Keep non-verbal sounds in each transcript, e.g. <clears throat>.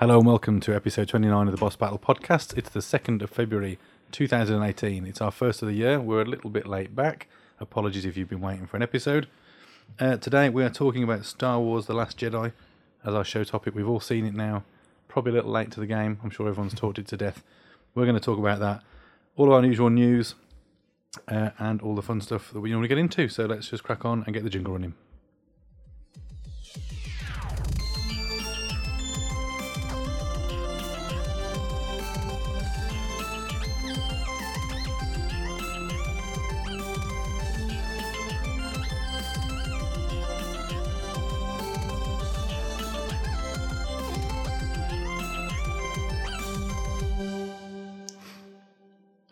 Hello and welcome to episode 29 of the Boss Battle podcast. It's the 2nd of February 2018. It's our first of the year. We're a little bit late back. Apologies if you've been waiting for an episode. Uh, today we are talking about Star Wars The Last Jedi as our show topic. We've all seen it now. Probably a little late to the game. I'm sure everyone's talked it to death. We're going to talk about that. All of our usual news uh, and all the fun stuff that we normally get into. So let's just crack on and get the jingle running.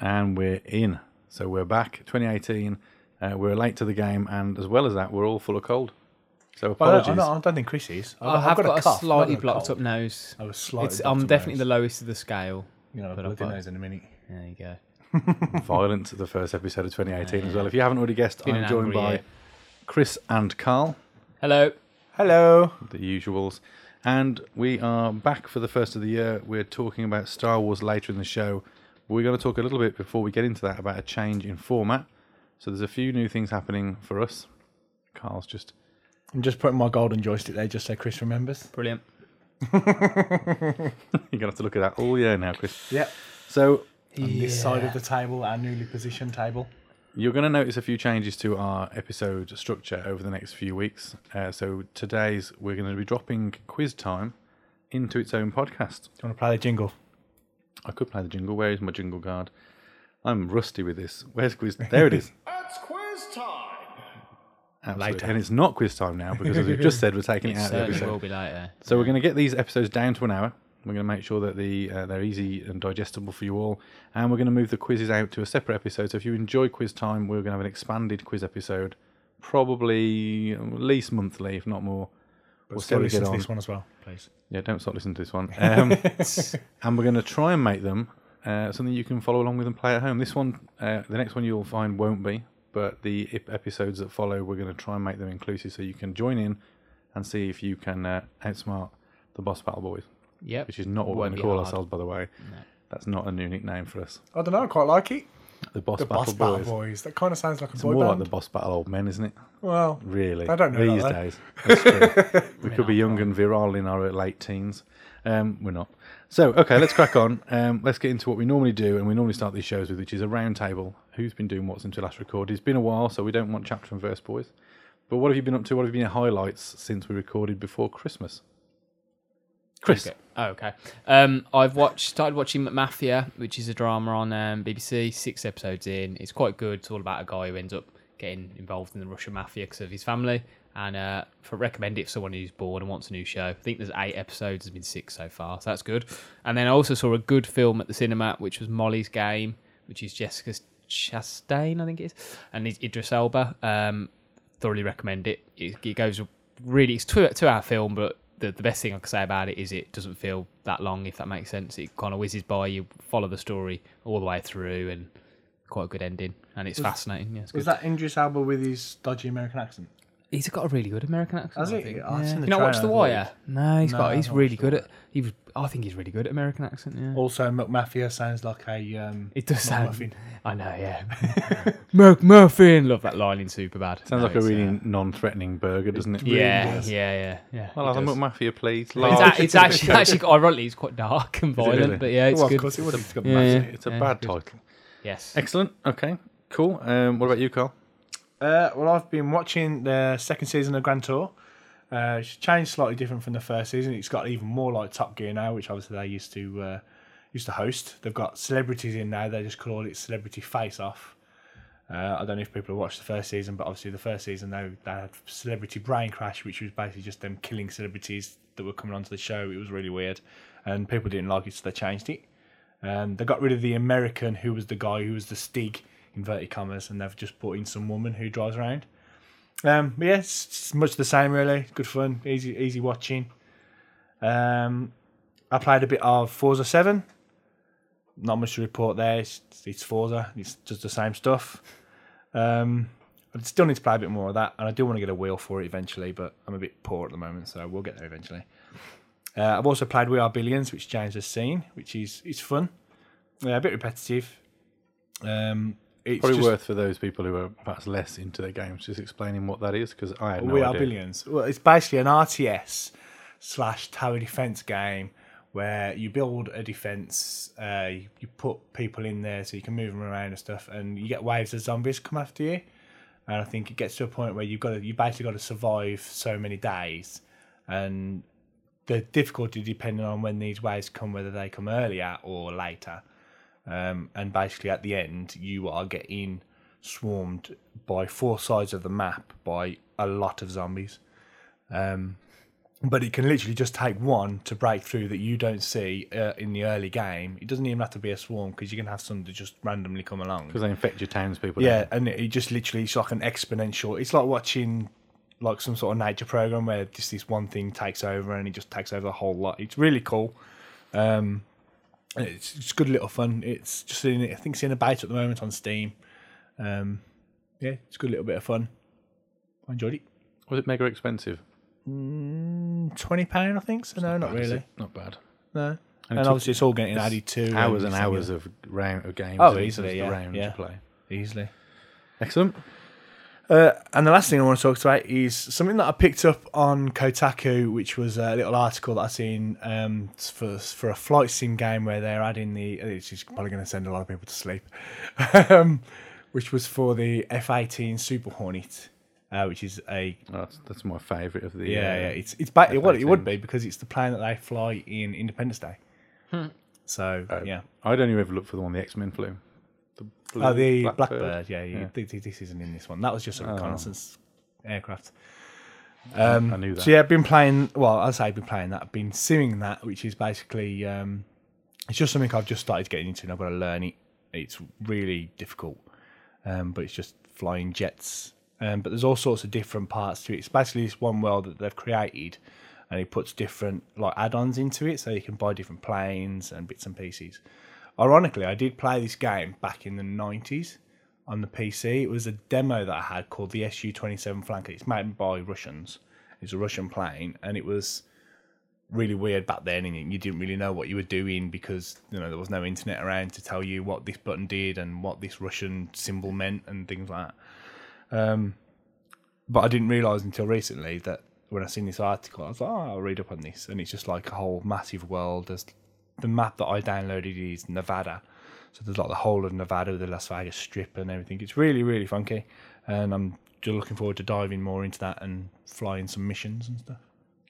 And we're in. So we're back, 2018. Uh, we're late to the game, and as well as that, we're all full of cold. So apologies. don't, I, don't, I don't think Chris is. I have got, a, cough, slightly not blocked cold. up nose. I was slightly. It's, I'm up definitely the lowest of the scale. You know, bloody I've got- nose in a minute. There you go. <laughs> Violent the first episode of 2018 as well. If you haven't already guessed, I'm an joined by year. Chris and Carl, Hello. Hello. the usuals. And we are back for the first of the year. We're talking about Star Wars later in the show. We're going to talk a little bit before we get into that about a change in format. So there's a few new things happening for us. Carl's just I'm just putting my golden joystick there just so Chris remembers. Brilliant. <laughs> you're gonna have to look at that all year now, Chris. Yep. So On this side of the table, our newly positioned table. You're going to notice a few changes to our episode structure over the next few weeks. Uh, so today's we're going to be dropping quiz time into its own podcast. Do you want to play the jingle? I could play the jingle. Where is my jingle guard? I'm rusty with this. Where's quiz? There it is. <laughs> It's quiz time. Absolutely. Later. And it's not quiz time now because as we've just said, we're taking <laughs> it It out of the certainly episode. will be later. So we're going to get these episodes down to an hour. We're going to make sure that the uh, they're easy and digestible for you all, and we're going to move the quizzes out to a separate episode. So if you enjoy quiz time, we're going to have an expanded quiz episode, probably at least monthly, if not more. But We'll see still listen to on. this one as well, please. Yeah, don't stop listening to this one. <laughs> Um, <laughs> and we're going to try and make them uh, something you can follow along with and play at home. This one, uh, the next one you'll find won't be, but the episodes that follow, we're going to try and make them inclusive so you can join in and see if you can uh, outsmart the Boss Battle Boys, Yep. which is not what we're going to call hard. ourselves, by the way. That's not a new nickname for us. I don't know, I quite like it. The Boss The Battle Boss Battle Boys. Boys. That kind of sounds like a It's boy more band. like the Boss Battle Old Men, isn't it? Well, Really? I don't know These that, days. That's true. <laughs> we could be young and virile in our late teens. Um, we're not. So, okay, let's crack on. Um, let's get into what we normally do, and we normally start these shows with, which is a roundtable. Who's been doing what since we last recorded? It's been a while, so we don't want chapter and verse, boys. But what have you been up to? What have been your highlights since we recorded before Christmas? Chris. Okay. Oh, okay. Um, I've watched, started watching Mafia, which is a drama on um, BBC. Six episodes in. It's quite good. It's all about a guy who ends up getting involved in the Russian mafia because of his family. And uh, for recommend it for someone who's bored and wants a new show. I think there's eight episodes. There's been six so far, so that's good. And then I also saw a good film at the cinema, which was Molly's Game, which is Jessica Chastain, I think it is, and Idris Elba. Um, thoroughly recommend it. It, it goes really. It's two two hour film, but the, the best thing I can say about it is it doesn't feel that long, if that makes sense. It kind of whizzes by. You follow the story all the way through, and quite a good ending, and it's fascinating. Yeah, it's was good. that Idris Elba with his dodgy American accent? He's got a really good American accent. Has I he? think. I've seen the you not watch trailer, The I Wire? thought No, he's No, got. I've He's not really watched good The at. He was. I think he's really good at American accent. Yeah. Also, McMafia sounds like a. Um, It does sound. McMuffin. I know, yeah. <laughs> McMuffin, love that line in Superbad. Sounds No, like a it's, really uh, non-threatening burger, doesn't it? yeah, does. yeah, yeah, yeah. Well, it I'll have a does. McMafia, please. It's, Large. a, it's actually, actually, ironically, it's quite dark and violent, really? but yeah, it's well, good. of course, it would. It's got Yeah, massive. It's a Yeah, bad title. Yes. Excellent. Okay. Cool. Um, what about you, Carl? Uh, well, I've been watching the second season of Grand Tour. Uh, it's changed slightly different from the first season. It's got even more like Top Gear now, which obviously they used to uh, used to host. They've got celebrities in now. They just call it Celebrity Face Off. Uh, I don't know if people have watched the first season, but obviously the first season they, they had Celebrity Brain Crash, which was basically just them killing celebrities that were coming onto the show. It was really weird, and people didn't like it, so they changed it. Um, they got rid of the American, who was the guy who was the Stig, inverted commas, and they've just put in some woman who drives around. Um, but yeah, it's, it's much the same really. Good fun, easy, easy watching. Um, I played a bit of Forza Seven. Not much to report there. It's, it's Forza. It's just the same stuff. Um, I still need to play a bit more of that, and I do want to get a wheel for it eventually, but I'm a bit poor at the moment, so we'll get there eventually. Uh, I've also played We Are Billions, which James has seen, which is it's fun. Yeah, a bit repetitive. Um, it's Probably just- worth for those people who are perhaps less into their games, just explaining what that is because I had no we idea. are billions. Well, it's basically an RTS slash tower defense game where you build a defense. Uh, you, you put people in there so you can move them around and stuff, and you get waves of zombies come after you. And I think it gets to a point where you've got to, you basically got to survive so many days, and the difficulty depending on when these waves come, whether they come earlier or later. Um, and basically, at the end, you are getting swarmed by four sides of the map by a lot of zombies. Um, but it can literally just take one to break through that you don't see uh, in the early game. It doesn't even have to be a swarm because you can have some that just randomly come along. because they infect your townspeople. Yeah, and it just literally it's like an exponential. It's like watching like some sort of nature program where just this one thing takes over and it just takes over the whole lot. It's really cool. Um, it's, it's good little fun. It's just in, I think it's in a beta at the moment on Steam. Um, yeah, it's a good little bit of fun. I enjoyed it. Was it mega expensive? Twenty pound, I think. So no, not Bad, really. Not bad. No. And And, obviously, it's all getting added to Hours and it's hours of round of games. Oh, and easily, the yeah, rounds yeah. to play. easily. Excellent. Uh, and the last thing I want to talk about is something that I picked up on Kotaku, which was a little article that I seen um, for for a flight sim game where they're adding the. It's just probably going to send a lot of people to sleep, <laughs> um, which was for the F-18 Super Hornet, uh, which is a Oh, that's, that's my favourite of the. yeah, uh, yeah. It's it's ba- what it would F-18s. be because it's the plane that they fly in Independence Day. So uh, yeah. I'd only ever look for the one the X Men flew. Blue Oh, the Blackbird. Blackbird. yeah, Yeah. th- th- this isn't in this one. That was just a Oh. reconnaissance aircraft. Um, I knew that. So yeah, I've been playing. Well, I say I've been playing that. I've been simming that, which is basically um, it's just something I've just started getting into, and I've got to learn it. It's really difficult, um, but it's just flying jets. Um, but there's all sorts of different parts to it. It's basically this one world that they've created, and it puts different like add-ons into it, so you can buy different planes and bits and pieces. Ironically, I did play this game back in the 90s on the PC. It was a demo that I had called the Su 27 Flanker. It's made by Russians. It's a Russian plane, and it was really weird back then, and you didn't really know what you were doing because you know there was no internet around to tell you what this button did and what this Russian symbol meant and things like that. Um, but I didn't realise until recently that when I seen this article, I was like, oh, I'll read up on this, and it's just like a whole massive world. There's the map that I downloaded is Nevada, so there's like the whole of Nevada with the Las Vegas Strip and everything. It's really really funky, and I'm just looking forward to diving more into that and flying some missions and stuff.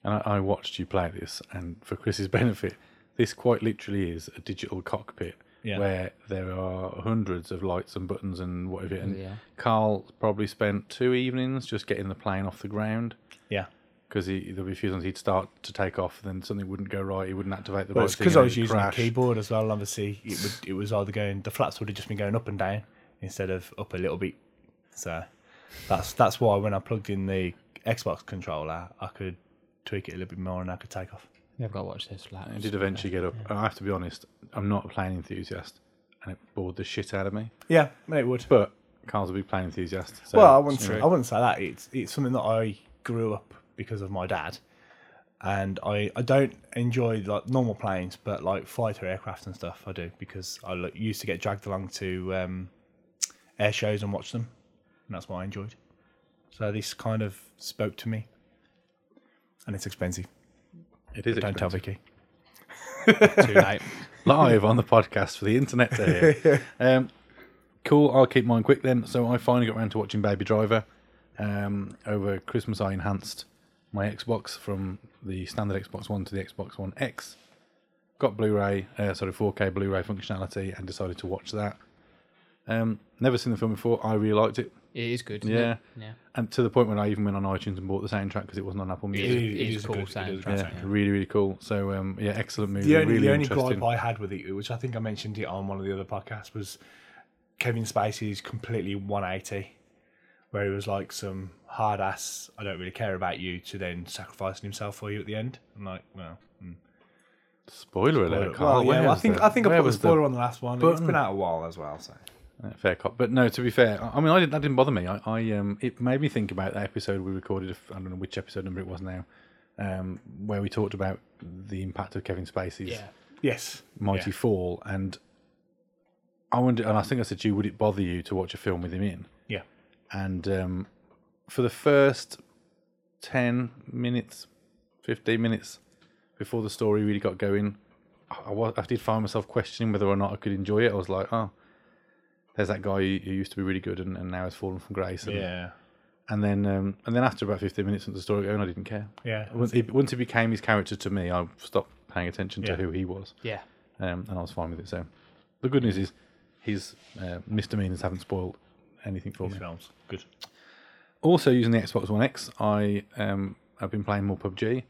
And I, I watched you play this, and for Chris's <laughs> benefit, this quite literally is a digital cockpit Yeah. where there are hundreds of lights and buttons and whatever. And Yeah. Carl probably spent two evenings just getting the plane off the ground Yeah. Because there'll be a few times he'd start to take off, then something wouldn't go right, he wouldn't activate the Well, right it's because I was using crash. a keyboard as well. Obviously, it would it was either going the flaps would have just been going up and down instead of up a little bit. So that's that's why when I plugged in the Xbox controller, I could tweak it a little bit more and I could take off. Yeah, I've got to watch this. Flat. I did eventually get up. I have to be honest, I'm not a plane enthusiast, and it bored the shit out of me. Yeah, it would. But Carl's a big plane enthusiast. So, well, I wouldn't say, I wouldn't say that. It's it's something that I grew up because of my dad, and I, I don't enjoy like normal planes, but like fighter aircraft and stuff I do because I used to get dragged along to um, air shows and watch them, and that's what I enjoyed. So this kind of spoke to me, and it's expensive. it is Don't tell. Vicky. Too late. <laughs> live on the podcast for the internet to hear. <laughs> um, cool. I'll keep mine quick then. So I finally got around to watching Baby Driver. Um, over Christmas, I enhanced my Xbox from the standard Xbox One to the Xbox One X. Got Blu-ray, uh, sorry, 4K Blu-ray functionality, and decided to watch that. Um, never seen the film before. I really liked it, It is good. Isn't Yeah. It? Yeah. and to the point when I even went on iTunes and bought the soundtrack because it wasn't on Apple Music. is, It it is is a cool good- it is a soundtrack. Yeah, yeah. really, really cool. So, um, yeah, excellent movie. The only, really the only gripe I had with it, which I think I mentioned it on one of the other podcasts, was Kevin Spacey's completely 180, where he was like some hard ass, I don't really care about you, to then sacrificing himself for you at the end. I'm like, well, mm. Spoiler alert, Carl. well, yeah, well, I think the- I think I where put a was the spoiler on the last one. it's been out a while as well, so fair cop, but no. To be fair, I I mean, I didn't. That didn't bother me. I, I um, it made me think about that episode we recorded. If, I don't know which episode number it was now. um, where we talked about the impact of Kevin Spacey's Yeah. Yes. Mighty Fall, and I wonder, and I think I said to you, would it bother you to watch a film with him in? Yeah. And um, for the first ten minutes, fifteen minutes before the story really got going, I, wa- I did find myself questioning whether or not I could enjoy it. I was like, oh, there's that guy who who used to be really good and, and now has fallen from grace. And, Yeah. and then um, and then after about fifteen minutes of the story going, I didn't care. Yeah. Once he, once it became his character to me, I stopped paying attention to Yeah. who he was Yeah. um, and I was fine with it. So the good news is his uh, misdemeanors haven't spoiled anything for These me. films. Good. Also, using the Xbox One X, I um, have been playing more PUBG,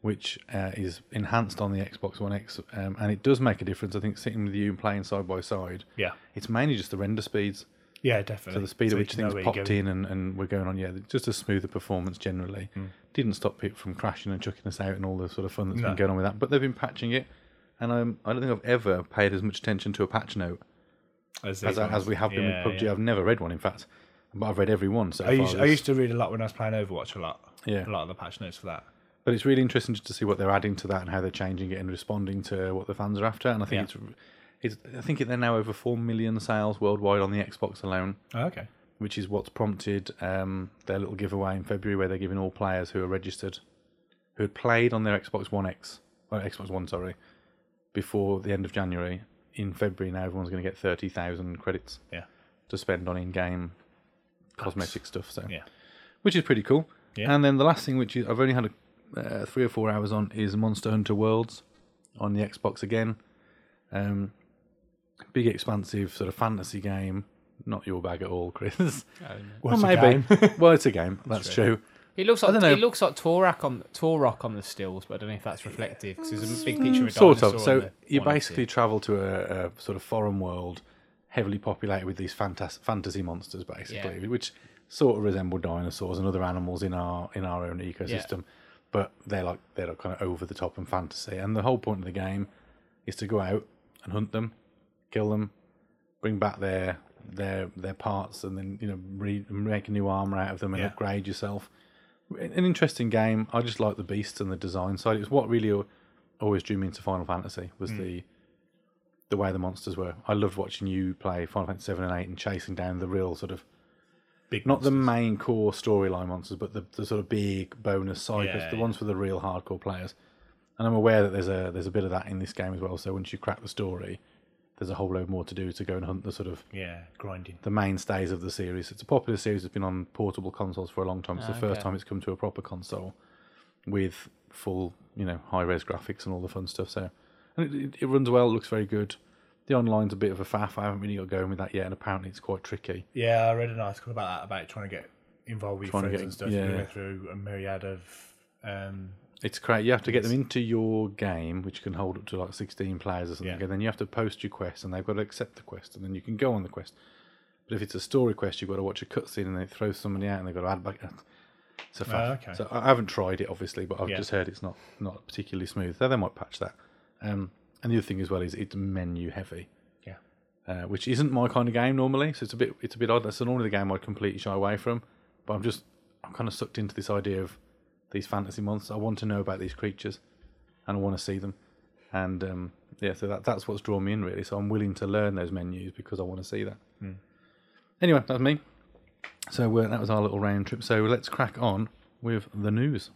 which uh, is enhanced on the Xbox One X, um, and it does make a difference. I think sitting with you and playing side by side, Yeah. it's mainly just the render speeds. Yeah, definitely. So the speed at which things popped in and, and we're going on, yeah, just a smoother performance generally. Didn't stop it from crashing and chucking us out and all the sort of fun that's No. been going on with that. But they've been patching it, and um, I don't think I've ever paid as much attention to a patch note As, as, as we have been Yeah, with PUBG. yeah. I've never read one, in fact, but I've read every one so I far. used, I used to read a lot when I was playing Overwatch a lot. Yeah. A lot of the patch notes for that. But it's really interesting just to see what they're adding to that and how they're changing it and responding to what the fans are after. And I think Yeah. it's, it's, I think they're now over four million sales worldwide on the Xbox alone, Oh, okay. which is what's prompted um, their little giveaway in February, where they're giving all players who are registered, who had played on their Xbox One X, or Xbox One, sorry, before the end of January. In February now, everyone's going to get thirty thousand credits Yeah. to spend on in-game cosmetic stuff. So Yeah. which is pretty cool. Yeah. And then the last thing, which is, I've only had a, uh, three or four hours on, is Monster Hunter Worlds on the Xbox again. Um, big, expansive sort of fantasy game. Not your bag at all, Chris. Well, well, it's a maybe. game. well, it's a game. <laughs> That's true. It looks I like don't know. it looks like Turok on Turok on the stills, but I don't know if that's reflective because there's a big picture of a Sort of. on So the you one I basically travel to a, a sort of foreign world, heavily populated with these fantas- fantasy monsters, basically, Yeah. which sort of resemble dinosaurs and other animals in our in our own ecosystem. But they're like they're like kind of over the top and fantasy. And the whole point of the game is to go out and hunt them, kill them, bring back their their their parts, and then you know re- make a new armor out of them and Yeah. upgrade yourself. An interesting game. I just like the beasts and the design side. It was what really always drew me into Final Fantasy was Hmm. the the way the monsters were. I loved watching you play Final Fantasy seven and eight and chasing down the real sort of Big not the main core storyline monsters, but the, the sort of big bonus side, Yeah, the yeah. ones for the real hardcore players. And I'm aware that there's a there's a bit of that in this game as well. So once you crack the story, there's a whole load more to do to go and hunt the sort of Yeah, grinding. the mainstays of the series. It's a popular series that's been on portable consoles for a long time. It's the Ah, first okay. time it's come to a proper console with full, you know, high res graphics and all the fun stuff. So, and it, it, it runs well. It looks very good. The online's a bit of a faff. I haven't really got going with that yet, and apparently it's quite tricky. Yeah, I read an article about that, about trying to get involved with friends get- and stuff. yeah. You go through a myriad of. Um, It's great. You have to get them into your game, which can hold up to like 16 players or something, Yeah. and then you have to post your quest, and they've got to accept the quest, and then you can go on the quest. But if it's a story quest, you've got to watch a cutscene, and then throw somebody out, and they've got to add back. It's a faff. Oh, okay. So I haven't tried it, obviously, but I've Yeah. just heard it's not not particularly smooth. So they might patch that. Um, and the other thing as well is it's menu heavy, yeah. uh, which isn't my kind of game normally. So it's a bit it's a bit odd. That's normally the game I'd completely shy away from. But I'm just I'm kind of sucked into this idea of these fantasy monsters. I want to know about these creatures, and I want to see them. And um, yeah, so that that's what's drawn me in really. So I'm willing to learn those menus because I want to see that. Anyway, that's me. So uh, that was our little round trip. So let's crack on with the news.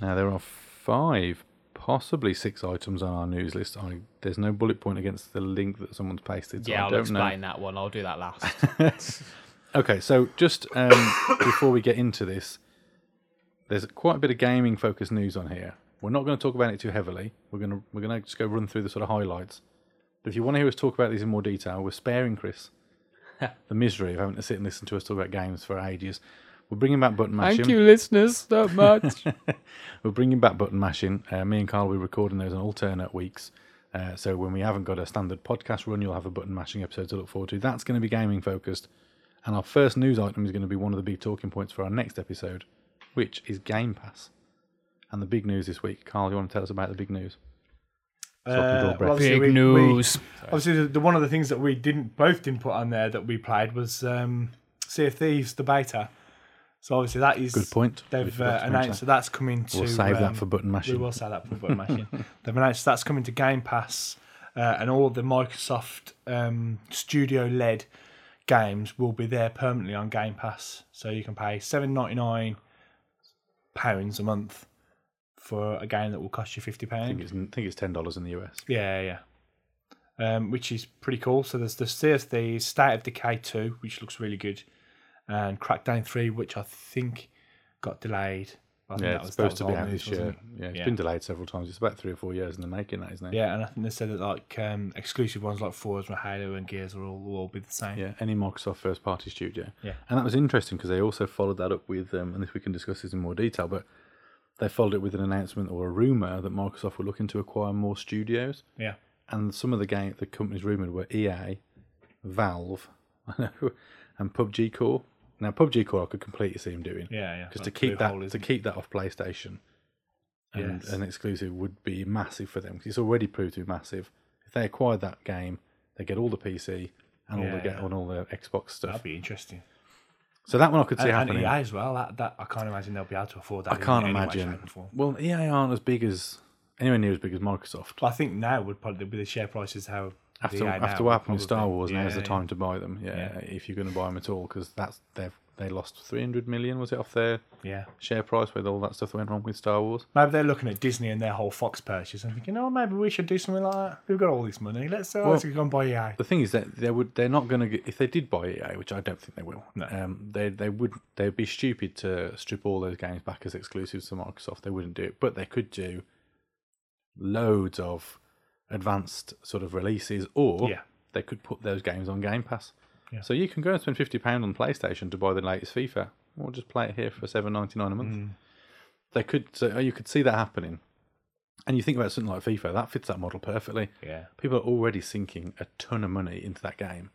Now there are five, possibly six items on our news list. I, there's no bullet point against the link that someone's pasted. So Yeah, I I'll don't explain know. that one. I'll do that last. <laughs> <laughs> Okay, so just um, before we get into this, there's quite a bit of gaming focused news on here. We're not going to talk about it too heavily. We're going to we're going to just go run through the sort of highlights. But if you want to hear us talk about these in more detail, we're sparing Chris <laughs> the misery of having to sit and listen to us talk about games for ages. We're bringing back button mashing. Thank you, listeners, so <laughs> much. We're bringing back button mashing. Uh, me and Carl will be recording those on alternate weeks. Uh, so when we haven't got a standard podcast run, you'll have a button mashing episode to look forward to. That's going to be gaming focused. And our first news item is going to be one of the big talking points for our next episode, which is Game Pass. And the big news this week, Carl, you want to tell us about the big news? So I can draw Uh, well, Big we- we- news. Obviously, the, the one of the things that we didn't both didn't put on there that we played was um, Sea of Thieves, the beta. So obviously that is Good point. They've uh, announced that that's coming to. We'll save that um, for button mashing. We will save that for button <laughs> mashing. They've announced that's coming to Game Pass, uh, and all the Microsoft um, studio-led games will be there permanently on Game Pass. So you can pay seven ninety nine pounds a month for a game that will cost you fifty I think pounds. it's, I think it's ten dollars in the US. Yeah, yeah. Um, which is pretty cool. So there's the Sea of State of Decay 2, which looks really good, and Crackdown 3, which I think got delayed. I think Yeah, it's was- supposed to be out this year. it? Yeah, it's Yeah. been delayed several times. It's about three or four years in the making, that isn't it? Yeah, and I think they said that like um, exclusive ones like Forza, Halo, and Gears will all, will all be the same. Yeah, any Microsoft first party studio. Yeah. And that was interesting because they also followed that up with, um, and this we can discuss this in more detail, but they followed it with an announcement or a rumor that Microsoft were looking to acquire more studios. Yeah. And some of the game the companies rumored were EA, Valve, <laughs> and PUBG Corp. Now PUBG Corp I could completely see them doing Yeah, yeah. because to keep that Hole, to keep that off PlayStation and Yes. an exclusive would be massive for them because it's already proved to be massive. If they acquired that game, they get all the PC and all the get yeah. on all the Xbox stuff. That'd be interesting. So that one I could see And, and happening. EA as well. That, that I can't imagine they'll be able to afford that. I can't imagine. shape, or form. Well, EA aren't as big as anywhere near as big as Microsoft. But I think now would probably be the share prices how After after what happened with Star Wars, now's Yeah, the yeah. time to buy them. Yeah, Yeah. if you're going to buy them at all, because that's they they lost 300 million was it off their Yeah. share price with all that stuff that went wrong with Star Wars. Maybe they're looking at Disney and their whole Fox purchase and thinking, oh, maybe we should do something like that. We've got all this money. Let's, uh, let's go and buy EA. The thing is that they would they're not going to if they did buy EA, which I don't think they will. No. Um, they they would they'd be stupid to strip all those games back as exclusives to Microsoft. They wouldn't do it, but they could do loads of advanced sort of releases, or Yeah. they could put those games on Game Pass. Yeah. So you can go and spend fifty pound on PlayStation to buy the latest FIFA, or just play it here for seven ninety nine a month. Mm. They could so you could see that happening. And you think about something like FIFA, that fits that model perfectly. Yeah. People are already sinking a ton of money into that game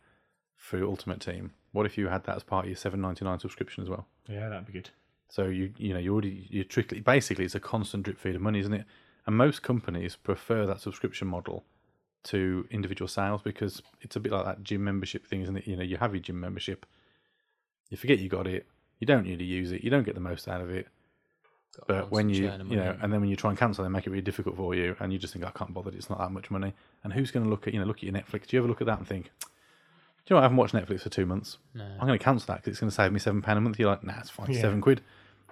through Ultimate Team. What if you had that as part of your seven ninety nine subscription as well? Yeah, that'd be good. So you you know you already you trickly basically it's a constant drip feed of money, isn't it? And most companies prefer that subscription model to individual sales because it's a bit like that gym membership thing, isn't it? You know, you have your gym membership, you forget you got it, you don't really use it, you don't get the most out of it. But when you Constant churn of you know, and then when you try and cancel, they make it really difficult for you, and you just think I can't bother. It's not that much money. And who's going to look at you know look at your Netflix? Do you ever look at that and think, do you know what? I haven't watched Netflix for two months. No. I'm going to cancel that because it's going to save me seven pound a month. You're like, nah, it's fine, Yeah. seven quid.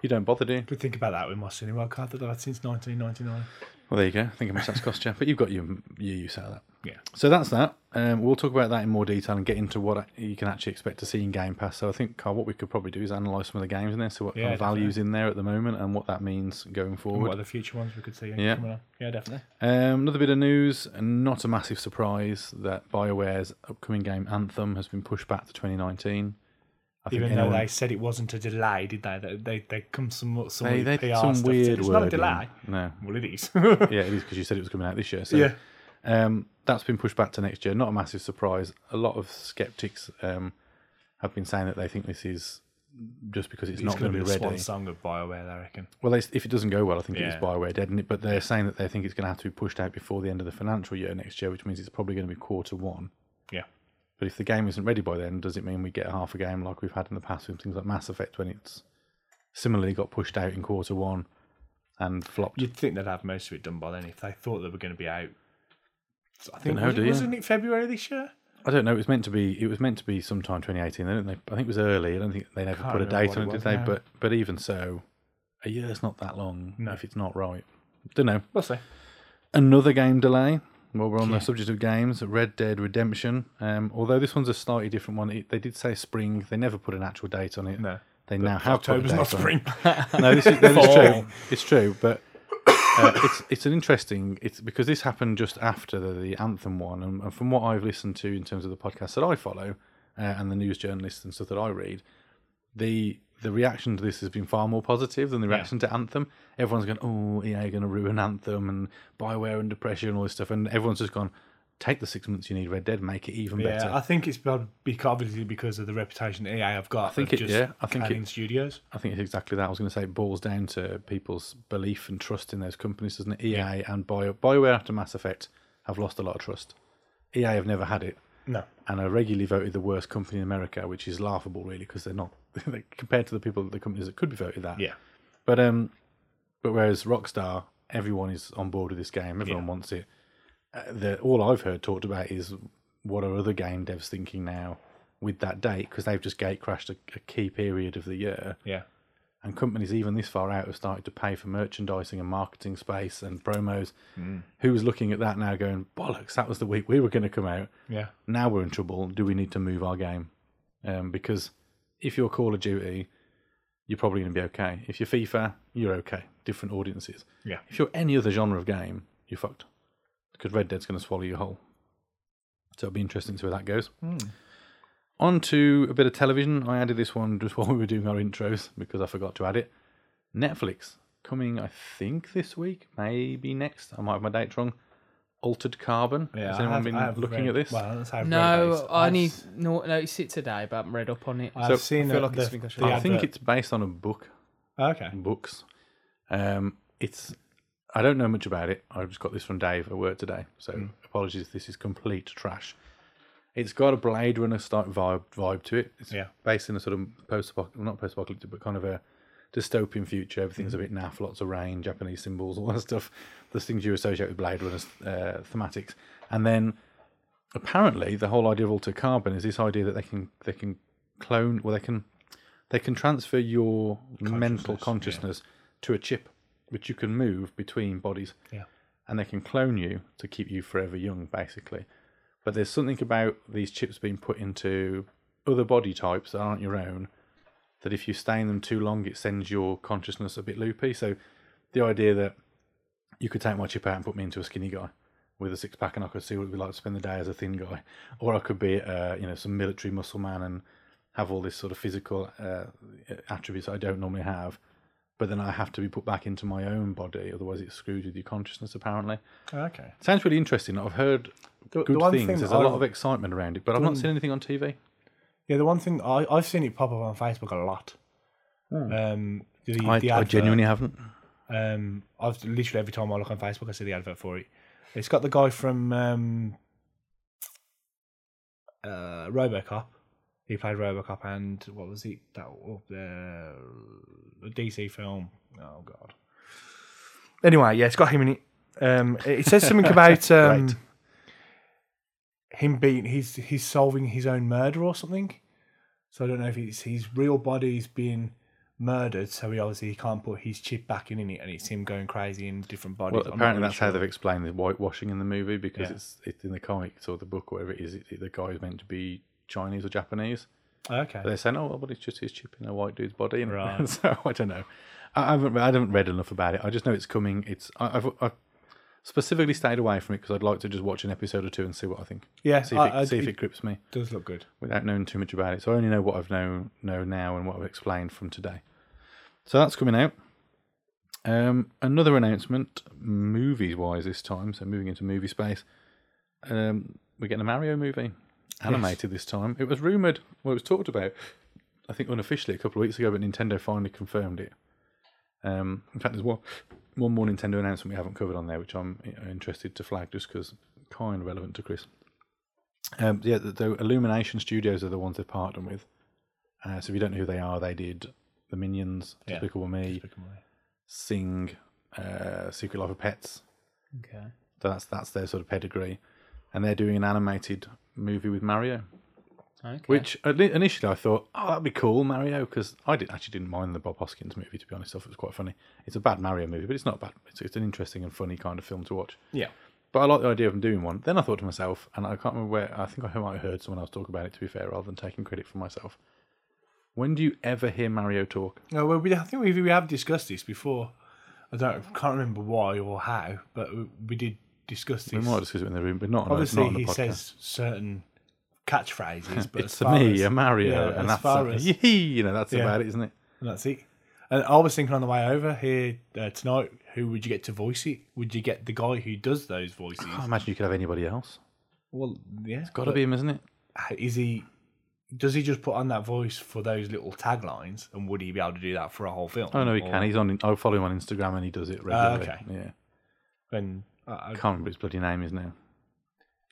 You don't bother, do you? Could think about that with my cinema card that I've had since 1999. Well, there you go. Think how much that's cost you, but you've got your your use out of that. Yeah. So that's that. Um, we'll talk about that in more detail and get into what you can actually expect to see in Game Pass. So I think, Carl, what we could probably do is analyse some of the games in there, so what Yeah, kind of values in there at the moment and what that means going And forward. what are the future ones we could see Yeah. coming on? Yeah, definitely. Um, another bit of news, and not a massive surprise, that BioWare's upcoming game Anthem has been pushed back to 2019. I Even though anyone- they said it wasn't a delay, did they? They they, they come some some they, weird they PR some stuff. to weird It's not a delay. No, Well, it is. <laughs> yeah, it is because you said it was coming out this year. So Yeah. um, that's been pushed back to next year. Not a massive surprise. A lot of skeptics um, have been saying that they think this is just because it's, It's not going to be be ready. swan song of Bioware, I reckon. Well, they, if it doesn't go well, I think it is Yeah. Bioware dead, isn't it? But they're saying that they think it's going to have to be pushed out before the end of the financial year next year, which means it's probably going to be quarter one. But if the game isn't ready by then, does it mean we get half a game like we've had in the past with things like Mass Effect when it's similarly got pushed out in quarter one and flopped? You'd think they'd have most of it done by then if they thought they were going to be out. I think know, was do it, you? wasn't it February this year? I don't know. It was meant to be. It was meant to be sometime 2018. They don't. They, I think it was early. I don't think they never Can't put a remember date what on it it, did was they? now. But but even so, a year's not that long No. if it's not right. Don't know. We'll see. Another game delay. While we're on Yeah. the subject of games, Red Dead Redemption. Um, although this one's a slightly different one, it, they did say spring. They never put an actual date on it. No. They now have October's not spring. <laughs> No, this is, Fall. true. It's true, but uh, it's it's an interesting. It's because this happened just after the, the Anthem one, and, and from what I've listened to in terms of the podcasts that I follow uh, and the news journalists and stuff that I read, the the reaction to this has been far more positive than the Yeah. reaction to Anthem. Everyone's going, "Oh, EA going to ruin Anthem and Bioware under pressure and all this stuff," and everyone's just gone, "Take the six months you need, Red Dead, make it even Yeah, better." I think it's obviously because of the reputation that EA have got. I think it- yeah, I think it- studios. I think it's exactly that. I was going to say it boils down to people's belief and trust in those companies, doesn't it? EA and Bio, BioWare after Mass Effect have lost a lot of trust. EA have never had it, No. and are regularly voted the worst company in America, which is laughable, really, because they're not <laughs> compared to the people, the companies that could be voted that. Yeah. But um, but whereas Rockstar, everyone is on board with this game. Everyone Yeah. wants it. Uh, the, all I've heard talked about is what are other game devs thinking now with that date because they've just gate crashed a, a key period of the year, Yeah. and companies even this far out have started to pay for merchandising and marketing space and promos. Who was looking at that now, going bollocks? That was the week we were going to come out. Yeah. Now we're in trouble. Do we need to move our game? Um, because if you're Call of Duty, you're probably going to be okay. If you're FIFA, you're okay. Different audiences. Yeah. If you're any other genre of game, you're fucked. Because Red Dead's going to swallow you whole. So it'll be interesting to see where that goes. Hmm. On to a bit of television. I added this one just <laughs> while we were doing our intros because I forgot to add it. Netflix coming, I think, this week, maybe next. I might have my dates wrong. Altered Carbon. Yeah. Has I anyone have- been I have looking read- at this? Well, that's how I've read No. I I've need s- no notice it today, but I haven't read up on it. I've So, seen I feel the, like the, something I should the read. I think it's based on a book. okay. books. Um, it's I don't know much about it. I just got this from Dave at work today, so Hmm. apologies if this is complete trash. It's got a Blade Runner style vibe vibe to it. It's Yeah. based in a sort of post apocalyptic, not post apocalyptic, but kind of a dystopian future. Everything's a bit naff, lots of rain, Japanese symbols, all that stuff. The things you associate with Blade Runner's uh, thematics. And then apparently the whole idea of Alter Carbon is this idea that they can they can clone, well they can they can transfer your mental Consciousness, yeah. consciousness to a chip, which you can move between bodies, Yeah. and they can clone you to keep you forever young, basically. But there's something about these chips being put into other body types that aren't your own that if you stay in them too long, it sends your consciousness a bit loopy. So the idea that you could take my chip out and put me into a skinny guy with a six pack, and I could see what it'd be like to spend the day as a thin guy, <laughs> or I could be, uh, you know, some military muscle man and have all this sort of physical uh, attributes I don't normally have. But then I have to be put back into my own body, otherwise it's screwed with your consciousness. Apparently, Okay. sounds really interesting. I've heard The, good the one things. thing There's that a lot of excitement around it, but I've not seen anything on TV. Yeah, the one thing I, I've seen it pop up on Facebook a lot. Um, the, Hmm. I, the I advert, genuinely haven't. Um, I've literally every time I look on Facebook, I see the advert for it. It's got the guy from um, uh, RoboCop. He played RoboCop, and what was he? That oh, the the DC film. Oh God. Anyway, yeah, it's got him in it. Um, it says something <laughs> about um, Right. Him being he's he's solving his own murder or something. So I don't know if it's his real body's being murdered, so he obviously he can't put his chip back in, in it, and it's him going crazy in different bodies. Well, I'm apparently really that's how they've explained the whitewashing in the movie because Yeah. it's it's in the comics or the book, whatever it is. It, the guy is meant to be Chinese or Japanese. Okay. They're saying, "Oh, well, but it's just his chip in a white dude's body." <laughs> Right. so I don't know. I I haven't I haven't read enough about it. I just know it's coming. It's I, I've, I've specifically stayed away from it because I'd like to just watch an episode or two and see what I think. Yeah, See if, I- it, I- see if it- it grips me does look good. without knowing too much about it. So I only know what I've know know now and what I've explained from today. So that's coming out. Um, another announcement, movies wise this time. So moving into movie space, um, we're getting a Mario movie, animated this time. It was rumored, well, it was talked about, I think unofficially a couple of weeks ago, but Nintendo finally confirmed it. Um, in fact, there's one one more Nintendo announcement we haven't covered on there, which I'm interested to flag just because kind of relevant to Chris. Um, yeah, the, the Illumination Studios are the ones they've partnered with. Uh, so if you don't know who they are, they did the Minions, Yeah. Despicable Me, Sing, uh, Secret Life of Pets. Okay. So that's that's their sort of pedigree, and they're doing an animated movie with Mario. Okay. Which initially I thought, oh, that'd be cool, Mario, because I did, actually didn't mind the Bob Hoskins movie. To be honest, I thought it was quite funny. It's a bad Mario movie, but it's not bad. It's, it's an interesting and funny kind of film to watch. Yeah. But I like the idea of them doing one. Then I thought to myself, and I can't remember where. I think I might have heard someone else talk about it. To be fair, rather than taking credit for myself. When do you ever hear Mario talk? No, well, we, I think we, we have discussed this before. I don't can't remember why or how, but we, we did discuss this. We might discuss it in the room, but not on, Obviously, a, not on the he podcast. says certain catchphrases, but it's as to far me, as, a Mario, yeah, and as that's far a, as- <laughs> you know that's Yeah. about it, isn't it? And that's it. And I was thinking on the way over here uh, tonight, who would you get to voice it? Would you get the guy who does those voices? I can't imagine you could have anybody else. Well, yeah. It's got to be him, isn't it? Is he? Does he just put on that voice for those little taglines, and would he be able to do that for a whole film? Oh no, he Or- can. He's on. I follow him on Instagram, and he does it regularly. okay. Yeah, And uh, I- can't remember his bloody name is now.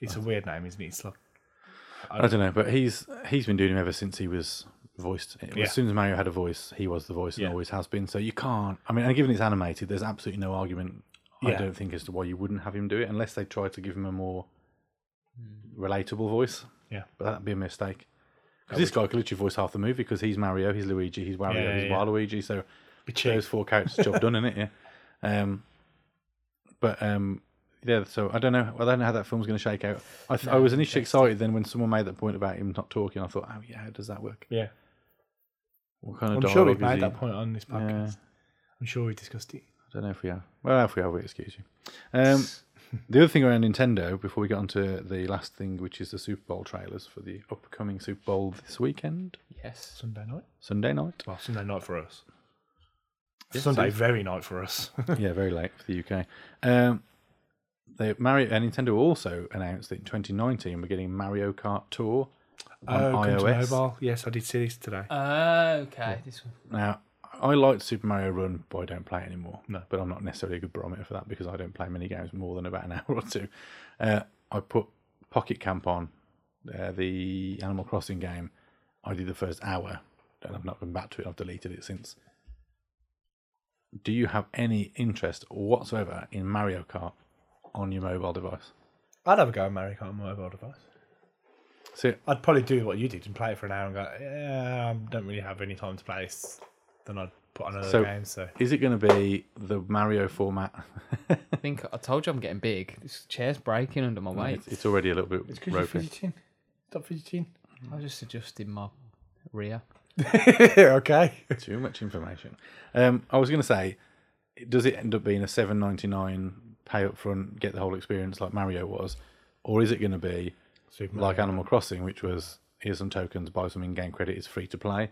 It's a weird name, isn't it? It's like I don't know, but he's he's been doing him ever since he was voiced. Yeah. As soon as Mario had a voice, he was the voice and Yeah. always has been. So you can't. I mean, and given it's animated, there's absolutely no argument. I don't think as to why you wouldn't have him do it, unless they try to give him a more relatable voice. Yeah. but that'd be a mistake. Because this guy could literally voice half the movie because he's Mario, he's Luigi, he's Wario, Yeah, he's yeah. Waluigi. So be cheap. those four characters job <laughs> done in it, yeah. Um, but um, yeah, so I don't know. I don't know how that film's going to shake out. I, th- I was initially excited. Then when someone made that point about him not talking, I thought, oh yeah, how does that work? Yeah, What kind of I'm sure we've made he- that point on this podcast. I'm sure we discussed it. I don't know if we have. Well, if we have, we excuse you. Um, <laughs> the other thing around Nintendo, before we get on to the last thing, which is the Super Bowl trailers for the upcoming Super Bowl this weekend, Yes. Sunday night. Sunday night. Well, Sunday night for us. Yes, Sunday very night for us. <laughs> yeah, very late for the UK. Um, they Mario and Nintendo also announced that in 2019 we're getting Mario Kart Tour on oh, come to iOS. mobile. Yes, I did see this today. okay. This one. Now, I liked Super Mario Run, but I don't play it anymore. No. But I'm not necessarily a good barometer for that because I don't play many games more than about an <laughs> hour or two. Uh, I put Pocket Camp on, uh, the Animal Crossing game. I did the first hour, and I've not been back to it. I've deleted it since. Do you have any interest whatsoever in Mario Kart on your mobile device? I'd have a go at Mario Kart on my mobile device. See, I'd probably do what you did and play it for an hour and go, yeah, I don't really have any time to play this. Then I'd put on another So- game. So is it going to be the Mario format? I think I told you I'm getting big. This chair's breaking under my weight. it's, it's already a little bit because you're ropey. fidgeting. Stop fidgeting. I was just adjusting my rear. <laughs> okay. Too much information. Um, I was going to say, does it end up being a seven ninety nine pay up front, get the whole experience like Mario was, or is it going to be Super like Mario. Animal Crossing, which was here's some tokens, buy some in-game credit, it's free to play?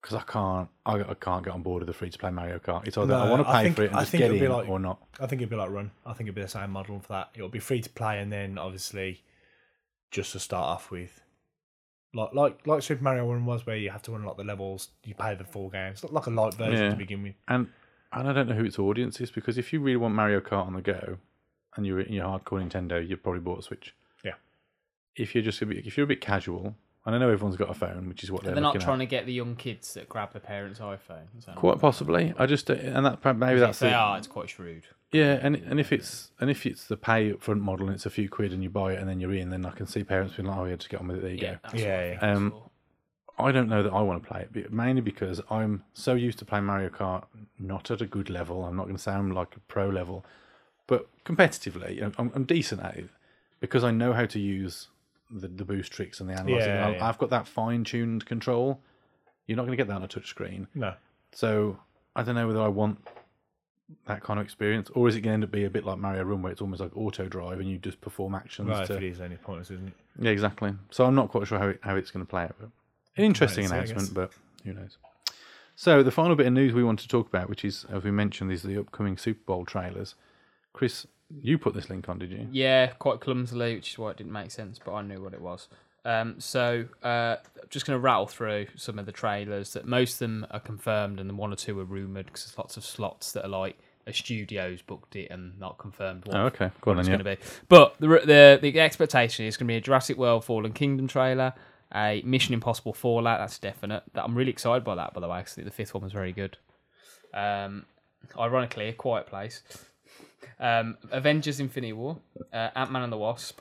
Because I can't, I, I can't get on board with the free to play Mario Kart. It's either No, I want to pay think- for it and I just think get in, like- or not. I think it'd be like Run. I think it'd be the same model for that. It'll be free to play, and then obviously, just to start off with, like like like Super Mario Run was, where you have to unlock the levels. You pay the full game. It's like a light version Yeah. to begin with. And and I don't know who its audience is because if you really want Mario Kart on the go, and you're in your hardcore Nintendo, you've probably bought a Switch. Yeah. If you're just a bit, if you're a bit casual, and I know everyone's got a phone, which is what they're, They're not trying at. to get the young kids that grab their parents' iPhone. Quite possibly. I just uh, and that maybe If that's they the, are, it's quite shrewd. yeah. And and if it's and if it's the pay up front model and it's a few quid and you buy it and then you're in, then I can see parents being like, oh yeah, just get on with it. There you Yeah, go. that's what Yeah, I yeah. think it's Um, for. I don't know that I want to play it, mainly because I'm so used to playing Mario Kart, not at a good level. I'm not going to sound like a pro level, but competitively, I'm, I'm decent at it because I know how to use the, the boost tricks and the analyzing. Yeah, yeah. I've got that fine tuned control. You're not going to get that on a touch screen. No, So I don't know whether I want that kind of experience, or is it going to end up be a bit like Mario Run, where it's almost like auto drive and you just perform actions. if to, it is only pointless, isn't it? yeah, exactly. So I'm not quite sure how it, how it's going to play out. But an interesting Wait and see, I announcement, guess. but who knows? So the final bit of news we want to talk about, which is as we mentioned, is the upcoming Super Bowl trailers. Chris, you put this link on, did you? Yeah, quite clumsily, which is why it didn't make sense, but I knew what it was. Um, so, uh, just going to rattle through some of the trailers that most of them are confirmed, and then one or two are rumored because there's lots of slots that are like a studio's booked it and not confirmed. What Oh, okay. Go on it's then. going to be. But the, the the expectation is going to be a Jurassic World Fallen Kingdom trailer, a Mission Impossible Fallout. That's definite. That I'm really excited by that, by the way. 'cause I think the fifth one was very good. Um, ironically, a Quiet Place. Um, Avengers: Infinity War, uh, Ant Man and the Wasp.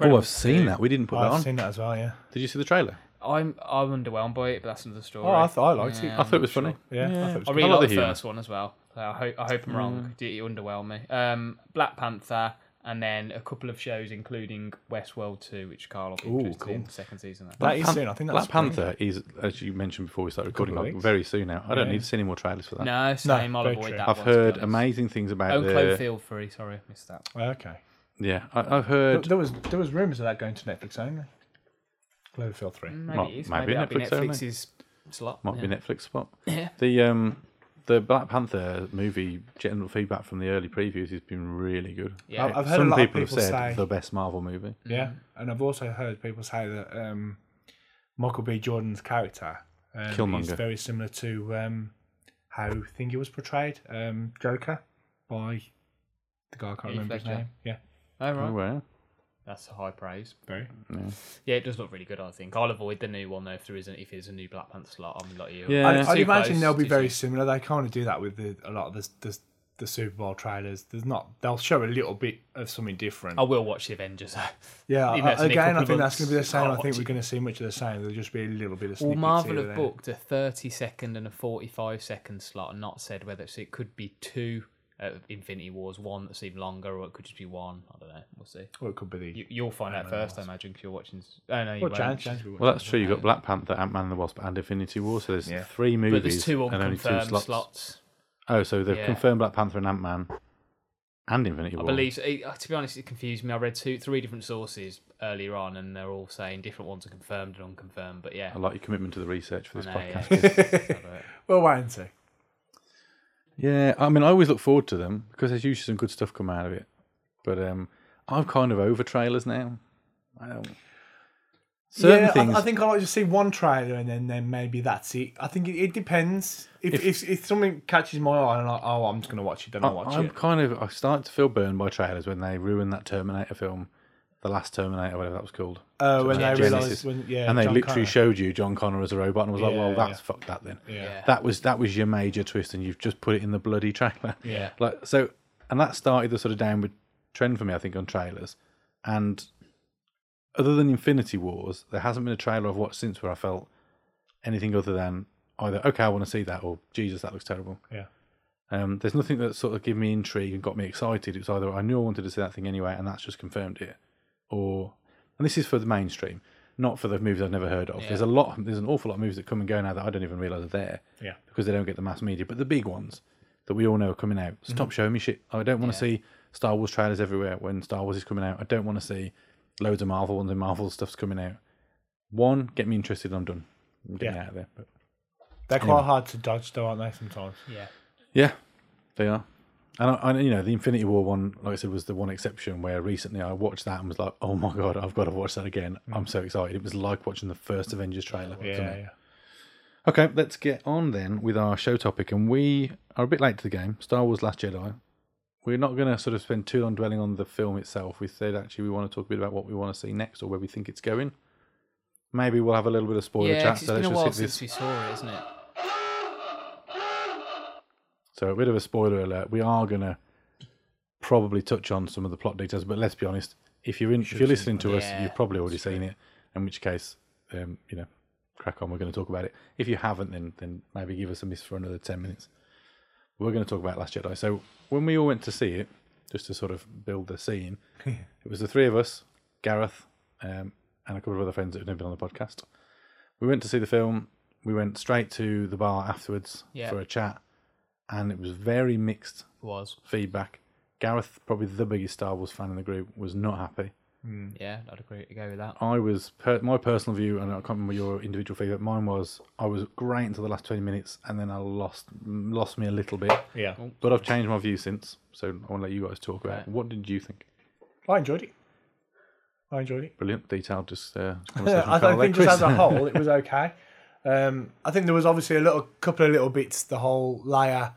Oh, I've seen that. We didn't put that on. I've on. seen that as well. Yeah. Did you see the trailer? I'm I'm underwhelmed by it, but that's another story. Oh, I thought I liked it. Yeah, I thought it was I'm funny. Yeah, I thought it was I really I like like the the first one as well. I hope I hope I'm wrong. Did you underwhelm me? Um, Black Panther, and then a couple of shows, including Westworld Two, which Carl will be Ooh, interested in cool. second season. Of. That is Pan- soon. I think Black that's spring. Panther is, as you mentioned before we started recording, like, very soon now. I don't Yeah. need to see any more trailers for that. No, same. I'll avoid true. that. I've one, heard amazing things about Oh, the. Cloverfield Three. Sorry, missed that. Okay. Yeah, I, I've heard. there was there was rumors of that going to Netflix only. Cloverfield three. Maybe Well, it is. maybe Maybe, that'll be Netflix only. Netflix's slot. Might yeah. be Netflix spot. Yeah. <clears throat> The um, the Black Panther movie general feedback from the early previews has been really good. Yeah. I've heard Some a lot people, of people have said say the best Marvel movie. Yeah, and I've also heard people say that um, Michael B. Jordan's character um, is very similar to um, how Thingy was portrayed, um, Joker, by the guy I can't Heath remember his name. Yeah, Oh, right. Oh, well. That's a high praise. Very. Yeah, it does look really good. I think I'll avoid the new one though if there isn't. If there's a new Black Panther slot, I'm like you. Yeah. I, It's I'd imagine they'll be very soon. similar. They kind of do that with the, a lot of the, the the Super Bowl trailers. There's not. They'll show a little bit of something different. I will watch the Avengers. <laughs> yeah. even though I- it's only a again, I think that's going to be the same. I'll think we're going to see much of the same. There'll just be a little bit of. Well, Marvel have booked a 30 second and a 45 second slot and not said whether it's, it could be two uh, Infinity Wars, one that's even longer, or it could just be one. I don't know. We'll see. Or it could be the. You, you'll find out first, I imagine, because you're watching. s- Oh, no, you well, won't. Jan, Jan's be Well, that's true. You've got Black Panther, Ant Man and the Wasp, and Infinity War. So there's Yeah. three movies But there's two and only two unconfirmed slots. slots. Oh, so they've Yeah. confirmed Black Panther and Ant Man and Infinity I War. believe, it, uh, to be honest, it confused me. I read two, three different sources earlier on, and they're all saying different ones are confirmed and unconfirmed. But yeah, I like your commitment to the research for this I know, yeah. podcast. <laughs> Well, wait and see. Yeah, I mean, I always look forward to them because there's usually some good stuff come out of it. But um, I'm kind of over trailers now. I don't. Certain yeah, things. I, I think I like to see one trailer and then, then maybe that's it. I think it, it depends. If, if, if something catches my eye and I'm like, oh, I'm just going to watch it, then I'll watch I'm it. kind of. I start to feel burned by trailers when they ruin that Terminator film, the last Terminator, whatever that was called. Uh, when they realised, when, yeah, and they John literally Connor. showed you John Connor as a robot, and I was like, Yeah, "Well, that's yeah. fuck that then." Yeah. That was that was your major twist, and you've just put it in the bloody trailer. Yeah. <laughs> Like so, and that started the sort of downward trend for me, I think, on trailers. And other than Infinity Wars, there hasn't been a trailer I've watched since where I felt anything other than either okay, I want to see that, or Jesus, that looks terrible. Yeah. Um, there's nothing that sort of gave me intrigue and got me excited. It was either I knew I wanted to see that thing anyway, and that's just confirmed it, or and this is for the mainstream, not for the movies I've never heard of. Yeah. There's a lot, there's an awful lot of movies that come and go now that I don't even realise are there Yeah. because they don't get the mass media. But the big ones that we all know are coming out, stop mm-hmm. showing me shit. I don't want to Yeah. see Star Wars trailers everywhere when Star Wars is coming out. I don't want to see loads of Marvel ones and Marvel stuff's coming out. One, get me interested. I'm done. I'm getting Yeah. out of there. But They're quite hard to dodge, though, aren't they, sometimes? Yeah. yeah, they are. And I, I, you know, the Infinity War one, like I said, was the one exception where recently I watched that and was like, "Oh my god, I've got to watch that again." Hmm. I'm so excited. It was like watching the first Avengers trailer. Yeah, yeah. Okay, let's get on then with our show topic. And we are a bit late to the game. Star Wars Last Jedi. We're not going to sort of spend too long dwelling on the film itself. We said actually we want to talk a bit about what we want to see next or where we think it's going. Maybe we'll have a little bit of spoiler Yeah, chat. 'cause it's So been let's a just while hit since this. we saw it, isn't it? So a bit of a spoiler alert. We are going to probably touch on some of the plot details, but let's be honest. If you're in, if you're listening to us, Yeah, you've probably already seen it. In which case, um, you know, crack on. We're going to talk about it. If you haven't, then then maybe give us a miss for another ten minutes. We're going to talk about Last Jedi. So when we all went to see it, just to sort of build the scene, <laughs> it was the three of us, Gareth, um, and a couple of other friends that have never been on the podcast. We went to see the film. We went straight to the bar afterwards Yeah. for a chat, and it was very mixed Was. feedback. Gareth, probably the biggest Star Wars fan in the group, was not happy. Yeah, I'd agree to go with that. I was per- my personal view, and I can't remember your individual feedback. Mine was I was great until the last twenty minutes, and then I lost lost me a little bit. Yeah. But I've changed my view since, so I want to let you guys talk about. Right. it. What did you think? I enjoyed it. I enjoyed it. Brilliant, detailed. Just uh, <laughs> Yeah, I, I think just as a <laughs> whole, it was okay. Um, I think there was obviously a little couple of little bits. The whole Leia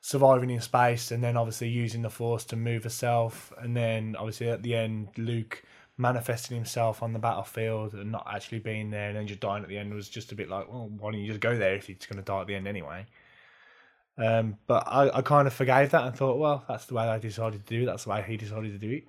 surviving in space, and then obviously using the Force to move herself, and then obviously at the end, Luke manifesting himself on the battlefield and not actually being there, and then just dying at the end was just a bit like, well, why don't you just go there if he's going to die at the end anyway? Um, but I, I kind of forgave that and thought, well, that's the way I decided to do it. That's the way he decided to do it.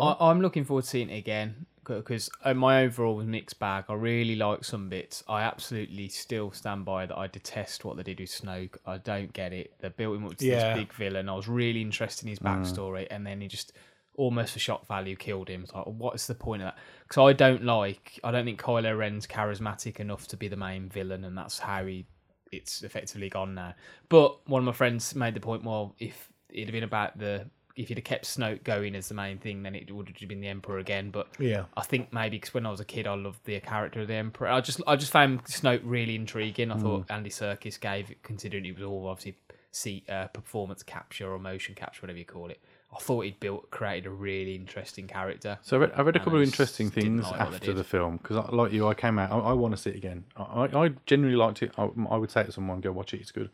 Fine. I, I'm looking forward to seeing it again because uh, my overall was mixed bag. I really like some bits. I absolutely still stand by that. I detest what they did with Snoke. I don't get it. They built him up to Yeah. this big villain. I was really interested in his mm. backstory, and then he just almost for shock value killed him. It's like, what's the point of that? Because I don't like. I don't think Kylo Ren's charismatic enough to be the main villain, and that's how he. It's effectively gone now. But one of my friends made the point. Well, if it'd have been about the if you'd have kept Snoke going as the main thing, then it would have been the Emperor again. But Yeah. I think maybe because when I was a kid, I loved the character of the Emperor. I just I just found Snoke really intriguing. I thought Andy Serkis gave, considering it was all obviously see uh, performance capture or motion capture, whatever you call it. I thought he'd built created a really interesting character. So I read, I read a couple of interesting things like after the film because, like you, I came out. I, I want to see it again. I, I genuinely liked it. I, I would say to someone, "Go watch it. It's good."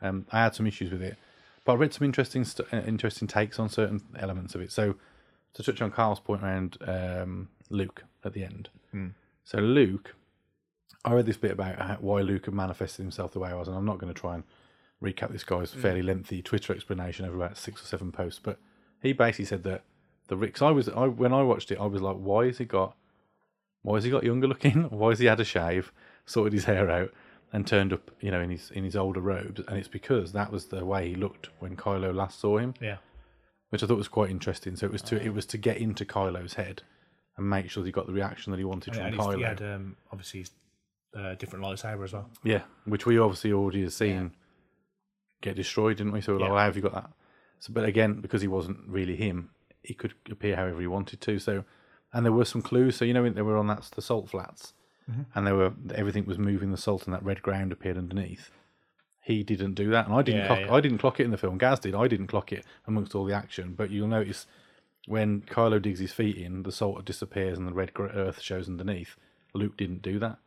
Um, I had some issues with it, but I read some interesting, st- uh, interesting takes on certain elements of it. So, to touch on Carl's point around um, Luke at the end. Hmm. So Luke, I read this bit about how, why Luke had manifested himself the way I was, and I'm not going to try and recap this guy's Hmm. fairly lengthy Twitter explanation over about six or seven posts, but he basically said that the Ricks. I was I when I watched it, I was like, why has he got, why has he got younger looking? <laughs> Why has he had a shave, sorted his hair out, and turned up, you know, in his in his older robes? And it's because that was the way he looked when Kylo last saw him Yeah. which I thought was quite interesting. So it was to it was to get into Kylo's head and make sure that he got the reaction that he wanted from and he's- Kylo. he had um, obviously his, uh, different lightsaber as well. Yeah, which we obviously already have seen get destroyed, didn't we? So we're like, Yeah. well, how have you got that? So, but again, because he wasn't really him, he could appear however he wanted to. So, and there were some clues. So you know, they were on that the salt flats, Mm-hmm. and there were everything was moving the salt, and that red ground appeared underneath. He didn't do that, and I didn't. Yeah, clock, yeah. I didn't clock it in the film. Gaz did. I didn't clock it amongst all the action. But you'll notice when Kylo digs his feet in, the salt disappears and the red earth shows underneath. Luke didn't do that.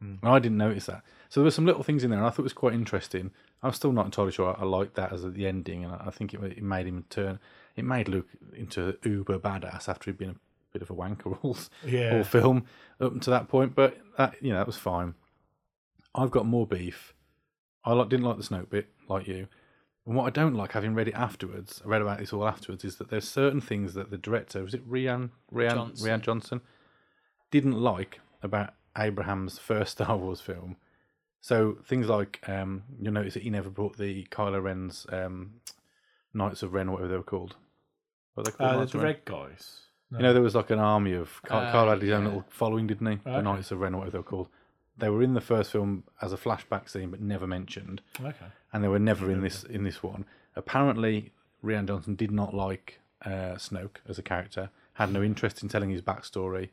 And I didn't notice that. So there were some little things in there, and I thought it was quite interesting. I'm still not entirely sure I, I liked that as the ending, and I I think it, it made him turn. It made Luke into uber badass after he'd been a bit of a wanker <laughs> all, Yeah. all film up to that point. But that you know that was fine. I've got more beef. I like, didn't like the Snoke bit, like you. And what I don't like, having read it afterwards, I read about this all afterwards, is that there's certain things that the director, was it Rian, Rian Johnson. Rian Johnson, didn't like about Abrams's first <laughs> Star Wars film. So things like um, you'll notice that he never brought the Kylo Ren's um, Knights of Ren, or whatever they were called. What are they called? Uh, the Ren? red guys. You know, there was like an army of Carl, Uh, Kylo had his own yeah. little following, didn't he? The Knights of Ren, whatever they were called. They were in the first film as a flashback scene, but never mentioned, Okay. and they were never in this in this one. Apparently, Rian Johnson did not like uh, Snoke as a character, had no interest in telling his backstory.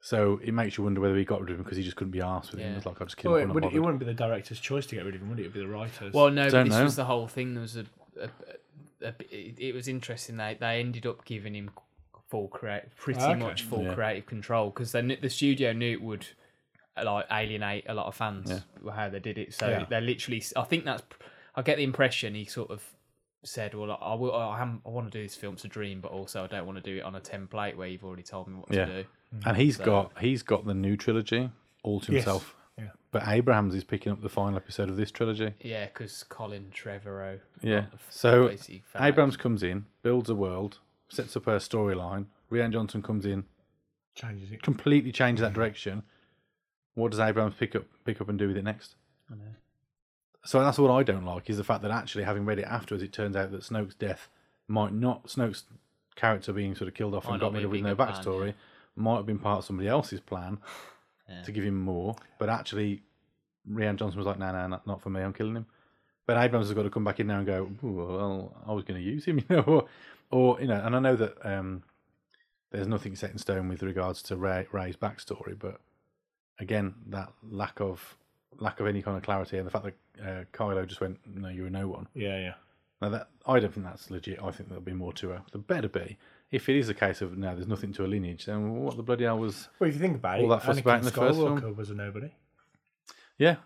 So it makes you wonder whether he got rid of him because he just couldn't be asked with him. Yeah. It's like I just kill Well, him. it, would, not it wouldn't be the director's choice to get rid of him, would it? It'd be the writers. Well, no, but Don't this know. was the whole thing. There was a, a, a, a it, it was interesting. They they ended up giving him full create, pretty Okay. much full Yeah. creative control because they kn- the studio knew it would uh, like alienate a lot of fans how they did it. So Yeah. they literally, I think that's. I get the impression he sort of said, "Well, I will. I, am, I want to do this film to dream, but also I don't want to do it on a template where you've already told me what Yeah. to do." And he's got he's got the new trilogy all to Yes. himself. Yeah. But Abrams is picking up the final episode of this trilogy. Yeah, because Colin Trevorrow. Yeah. So basically found- Abrams comes in, builds a world, sets up her storyline. Rian Johnson comes in, changes it. completely changes that direction. What does Abrams pick up pick up and do with it next? I know. So that's what I don't like is the fact that actually having read it afterwards, it turns out that Snoke's death might not Snoke's character being sort of killed off Might and got rid of with no bigger plan, backstory might have been part of somebody else's plan <sighs> Yeah. to give him more. But actually, Rian Johnson was like, "No, no, not, not for me. I'm killing him." But Abrams has got to come back in now and go, "Well, I was going to use him," <laughs> you know, or, or you know. And I know that um, there's nothing set in stone with regards to Rey, Rey's backstory, but again, that lack of lack of any kind of clarity and the fact that uh, Kylo just went, "No, you're a no one." Yeah, yeah. Now that I don't think that's legit. I think there'll be more to her. There better be. If it is a case of no, there's nothing to a lineage, then what the bloody hell was? Well, if you think about All it, that fuss Anakin about in the first Skywalker film. was a nobody. Yeah,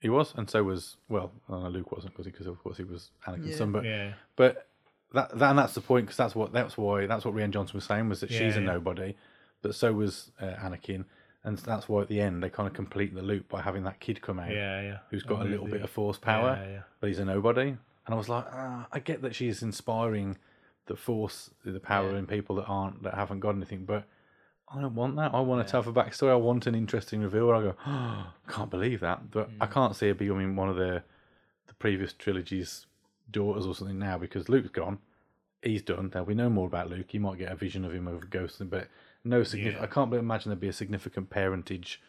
he was, and so was well. I know Luke wasn't because because of course he was Anakin's son, but Yeah. but that, that and that's the point because that's what that's why that's what Rian Johnson was saying was that she's Yeah, a yeah. nobody, but so was uh, Anakin, and that's why at the end they kind of complete the loop by having that kid come out Yeah, yeah. who's got a little the- bit of force power, Yeah, yeah. but he's a nobody. And I was like, ah, I get that she's inspiring the force, the power in people that aren't that haven't got anything, but I don't want that. I want a backstory. I want an interesting reveal. Where I go, oh, <gasps> I can't believe that, but I can't see her becoming one of the the previous trilogy's daughters or something now because Luke's gone. He's done. There'll be no more about Luke. You might get a vision of him over ghosts, but no significant. Yeah. I can't imagine there'd be a significant parentage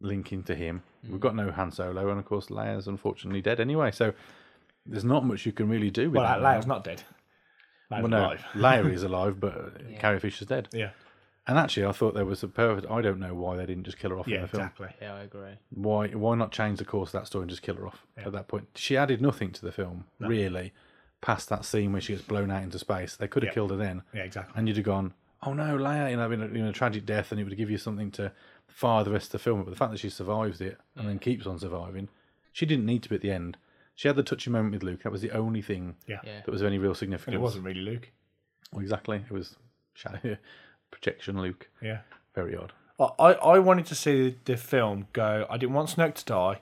linking to him. We've got no Han Solo, and of course Leia's unfortunately dead anyway. So there's not much you can really do with Well, that. Leia's not dead. Leia's well, no, alive. Leia is <laughs> alive, but uh, Carrie Fisher's dead. Yeah. And actually, I thought there was a perfect. I don't know why they didn't just kill her off Yeah, in the film. exactly. Yeah, I agree. Why? Why not change the course of that story and just kill her off at that point? She added nothing to the film, really, past that scene where she gets blown out into space. They could have Yeah. killed her then, Yeah, exactly. and you'd have gone, "Oh no, Leia!" You know, in a, in a tragic death, and it would give you something to fire the rest of the film. But the fact that she survives it and then mm. keeps on surviving, she didn't need to be at the end. She had the touching moment with Luke. That was the only thing Yeah. Yeah. that was of any real And significance. it wasn't really Luke. Well, exactly. It was shadow <laughs> projection Luke. Yeah. Very odd. I, I wanted to see the film go. I didn't want Snoke to die.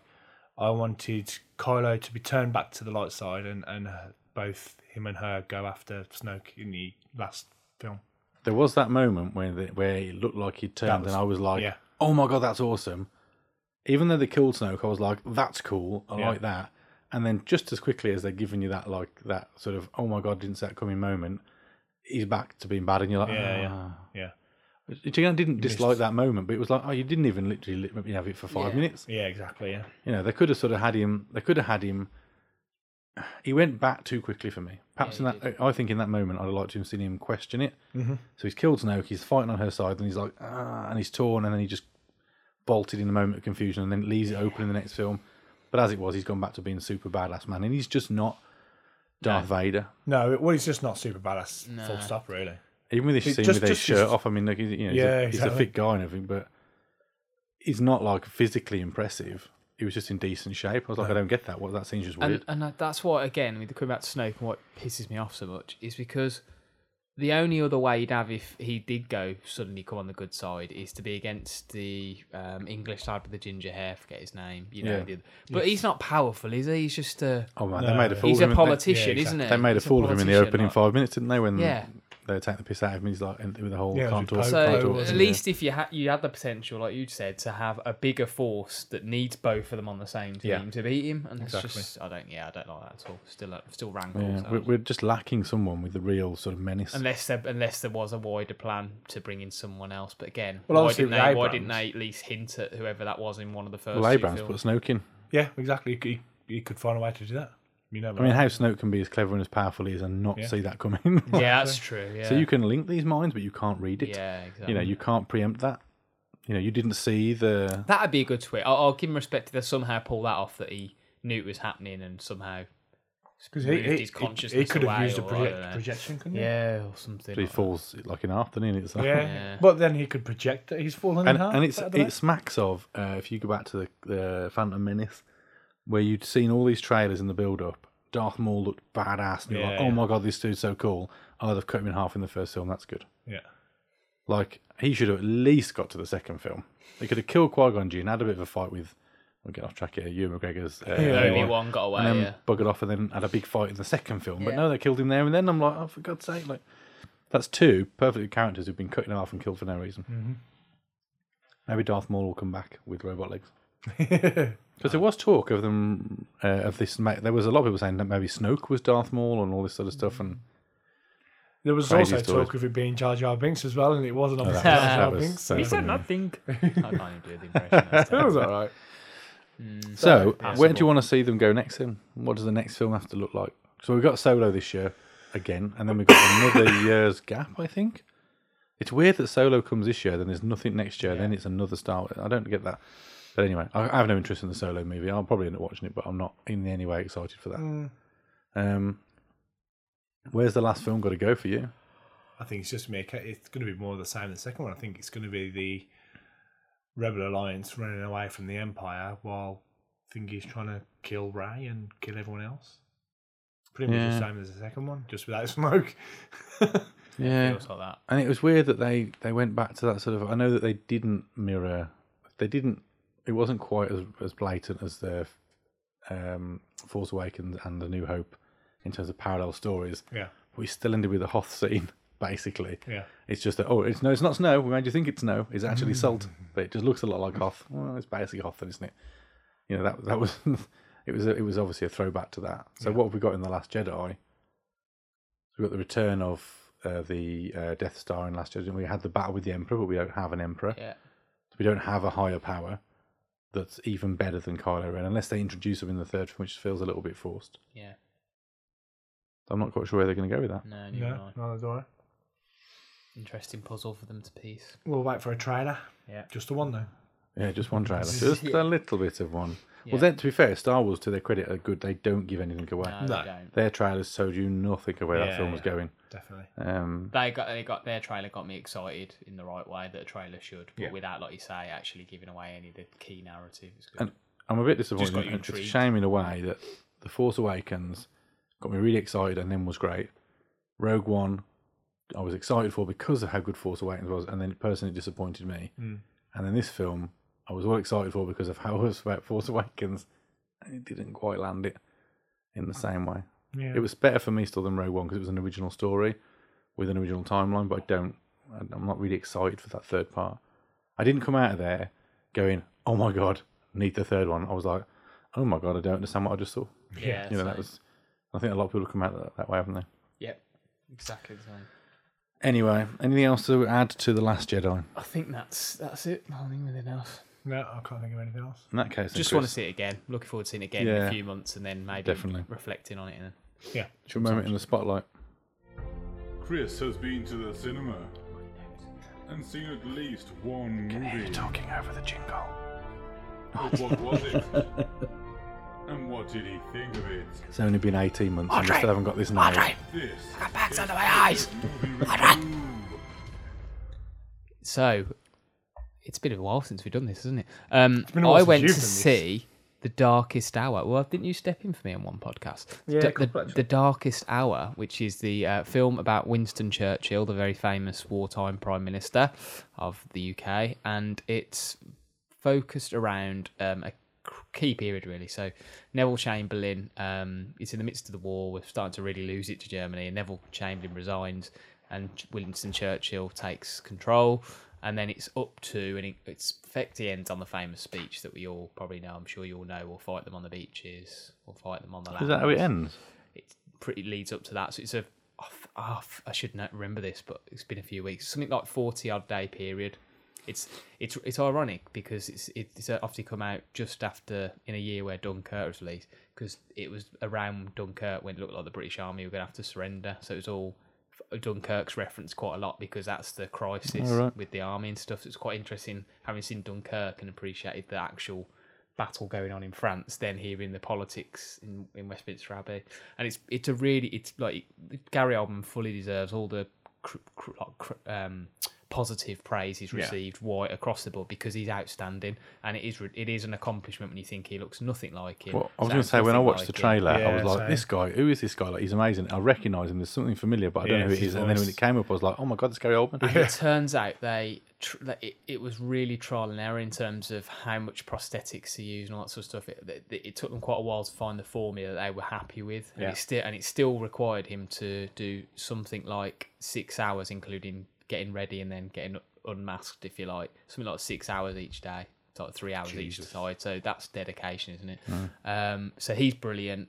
I wanted Kylo to be turned back to the light side, and and both him and her go after Snoke in the last film. There was that moment where the, where it looked like he turned, was- and I was like, yeah. "Oh my god, that's awesome!" Even though they killed Snoke, I was like, "That's cool. I Yeah. like that." And then just as quickly as they're giving you that like that sort of "Oh my god, didn't see that coming" moment, he's back to being bad, and you're like, Yeah, yeah. "Ah." Yeah, Which again, I didn't dislike that moment, but it was like, oh, you didn't even literally let me have it for five Yeah. minutes. yeah, exactly. Yeah, You know, they could have sort of had him. They could have had him. He went back too quickly for me. Perhaps Yeah, in he that, I think in that moment, I'd like to have seen him question it. Mm-hmm. So he's killed Snoke. He's fighting on her side, and he's like, ah, and he's torn, and then he just bolted in a moment of confusion, and then leaves it open in the next film. But as it was, he's gone back to being super badass man, and he's just not Darth Vader. no, it, well, he's just not super badass. No. Full stop, really. Even with his It scene just- with his just- shirt just- off, I mean, like, he's, you know, he's, Yeah, a, he's a fit guy and everything, but he's not like physically impressive. He was just in decent shape. I was like, I don't get that. What that seems just weird. And, and that's what, again, with the coming back to Snoke and what pisses me off so much is because the only other way he'd have if he did go suddenly come on the good side is to be against the um, English lad with the ginger hair, forget his name, you know. Yeah. the other- But he's not powerful, is he? He's just a. oh man, No, they made a fool He's of a him. They- politician, yeah, isn't he? They made a He's fool of him in the politician, opening like- five minutes, didn't they? When Yeah. They take the piss out of him, he's like in- with the whole Yeah, can't talk. Poe- can't So talk, at isn't least if you had you had the potential, like you said, to have a bigger force that needs both of them on the same team Yeah. to beat him, and Exactly. it's just I don't yeah I don't like that at all. Still uh, still yeah. rankles. Yeah, we're, we're just lacking someone with the real sort of menace. Unless there, unless there was a wider plan to bring in someone else, but again, Well, why didn't they? with Why didn't they at least hint at whoever that was in one of the first? well, two Abrams put films? Snoke in. Yeah, exactly. He, he, he could find a way to do that. You know, I mean, how Snoke can be as clever and as powerful he is and not Yeah. see that coming. <laughs> Yeah, that's true. Yeah. So you can link these minds, but you can't read it. yeah, exactly. You know, you can't preempt that. You know, you didn't see the. That'd be a good tweet. I'll, I'll give him respect if they somehow pull that off that he knew it was happening and somehow because moved he, he, his he, consciousness he could have away used a or I project, don't know. projection, couldn't he? yeah or something. He like that. falls like in half, doesn't he? It's like- Yeah. Yeah. but then he could project that He's fallen and in half. and it's I don't know. it smacks of uh, if you go back to the, the Phantom Menace, where you'd seen all these trailers in the build up. Darth Maul looked badass, and you're like, "Oh yeah. my god, this dude's so cool!" Oh, they've cut him in half in the first film. That's good. yeah. Like he should have at least got to the second film. They could have killed Qui Gon Jinn, had a bit of a fight with. We'll get off track here. Ewan McGregor's uh, Yeah. <laughs> Only Obi-Wan, one got away. and then yeah. buggered off, and then had a big fight in the second film. But Yeah. no, they killed him there, and then I'm like, oh, for God's sake! Like that's two perfect characters who've been cut in half and killed for no reason. Mm-hmm. Maybe Darth Maul will come back with robot legs. <laughs> Because there was talk of them uh, of this. There was a lot of people saying that maybe Snoke was Darth Maul and all this sort of stuff, and There was Crazy also stories. talk of it being Jar Jar Binks as well, and it wasn't obviously that was- Jar that Jar was Binks. so so- He said nothing. I can't even do the impression. That's <laughs> It was terrible. all right. So, passable. where do you want to see them go next? Then, what does the next film have to look like? So we've got Solo this year again, and then we've got another <coughs> year's gap. I think it's weird that Solo comes this year, then there's nothing next year, then it's another Star. Wars. I don't get that. But anyway, I, I have no interest in the Solo movie. I'll probably end up watching it, but I'm not in any way excited for that. Mm. Um, where's the last film got to go for you? I think it's just me. It's going to be more of the same. As the second one, I think it's going to be the Rebel Alliance running away from the Empire while Thingy's trying to kill Rey and kill everyone else. Pretty much Yeah. the same as the second one, just without <laughs> Snoke. Yeah, Feels like that. and it was weird that they they went back to that sort of. I know that they didn't mirror. They didn't. It wasn't quite as as blatant as the um, Force Awakens and the New Hope in terms of parallel stories. yeah, we still ended with the Hoth scene. <laughs> Basically, yeah. it's just that oh, it's no, it's not snow. We made you think it's snow. It's actually salt, but it just looks a lot like Hoth. Well, it's basically Hoth, then, isn't it? You know that that was <laughs> it was a, it was obviously a throwback to that. So what have we got in the Last Jedi? We've got the return of uh, the uh, Death Star in Last Jedi. We had the battle with the Emperor, but we don't have an Emperor. Yeah. We don't have a higher power that's even better than Kylo Ren, unless they introduce him in the third film, which feels a little bit forced. Yeah. I'm not quite sure where they're going to go with that. No, neither No, am I. no, that's all right. Interesting puzzle for them to piece. We'll wait for a trailer. Yeah. Just the one though. Yeah, just one trailer, <laughs> just Yeah. a little bit of one. Yeah. Well, then to be fair, Star Wars, to their credit, are good. They don't give anything away. No, No. they don't. Their trailers told you nothing of where that Yeah, film was yeah. going. Definitely. Um, They got they got their trailer got me excited in the right way that a trailer should, but Yeah. without, like you say, actually giving away any of the key narrative. It's good. And I'm a bit disappointed. got you It's a intrigued. shame in a way that The Force Awakens got me really excited and then was great. Rogue One I was excited for because of how good Force Awakens was, and then it personally disappointed me. Mm. And then this film, I was all excited for because of <laughs> how it was about Force Awakens, and it didn't quite land it in the same way. Yeah. It was better for me still than Rogue One because it was an original story with an original timeline, but I don't, I'm not really excited for that third part. I didn't come out of there going, "Oh my god, need the third one." I was like, "Oh my god, I don't understand what I just saw." Yeah, you know, that was. I think a lot of people have come out that, that way, haven't they? Yep, exactly the same. Anyway, anything else to add to the Last Jedi? I think that's that's it. I think anything else. No, I can't think of anything else. In that case, then, Just want to Chris, see it again. Looking forward to seeing it again in Yeah. a few months, and then maybe Definitely. reflecting on it. And Yeah. it's Your moment in the spotlight. Chris has been to the cinema and seen at least one movie. Talking over the jingle. But what was it? <laughs> and what did he think of it? It's only been 18 months and we still haven't got this nailed. This I got bags under my eyes. so, it's been a while since we've done this, hasn't it? Um, been a while I since went to you've done this. see the Darkest Hour. Well, didn't you step in for me on one podcast? Yeah, D- couple, the, actually. the Darkest Hour, which is the uh, film about Winston Churchill, the very famous wartime prime minister of the UK, and it's focused around um, a key period really. So Neville Chamberlain um, is in the midst of the war. We're starting to really lose it to Germany, and Neville Chamberlain resigns, and Winston Churchill takes control. And then it's up to, and it, it's effectively ends on the famous speech that we all probably know. I'm sure you all know. We'll fight them on the beaches. We'll fight them on the land. Is that how it ends? It pretty leads up to that. So it's a, oh, oh, I should not remember this, but it's been a few weeks. Something like forty odd day period. It's it's it's ironic because it's it's obviously come out just after in a year where Dunkirk was released because it was around Dunkirk when it looked like the British Army were going to have to surrender. So it was all Dunkirk's referenced quite a lot because that's the crisis right. with the army and stuff. So it's quite interesting having seen Dunkirk and appreciated the actual battle going on in France, then hearing the politics in, in Westminster Abbey, and it's it's a really it's like Gary Oldman fully deserves all the cr- cr- cr- um, positive praise he's Yeah. received right across the board because he's outstanding, and it is re- it is an accomplishment when you think he looks nothing like him. Well, I was going to say, when I watched like the him. trailer, I was like, same. this guy, who is this guy? Like, he's amazing. I recognise him. There's something familiar, but I don't Yeah, know who it's it his. And then when it came up, I was like, oh my God, it's Gary Oldman. And it <laughs> turns out they tr- that it, it was really trial and error in terms of how much prosthetics to use and all that sort of stuff. It, it, it took them quite a while to find the formula that they were happy with, and Yeah. it still and it still required him to do something like six hours, including getting ready and then getting unmasked, if you like, something like six hours each day. It's like three hours each side, so that's dedication, isn't it? Um, so he's brilliant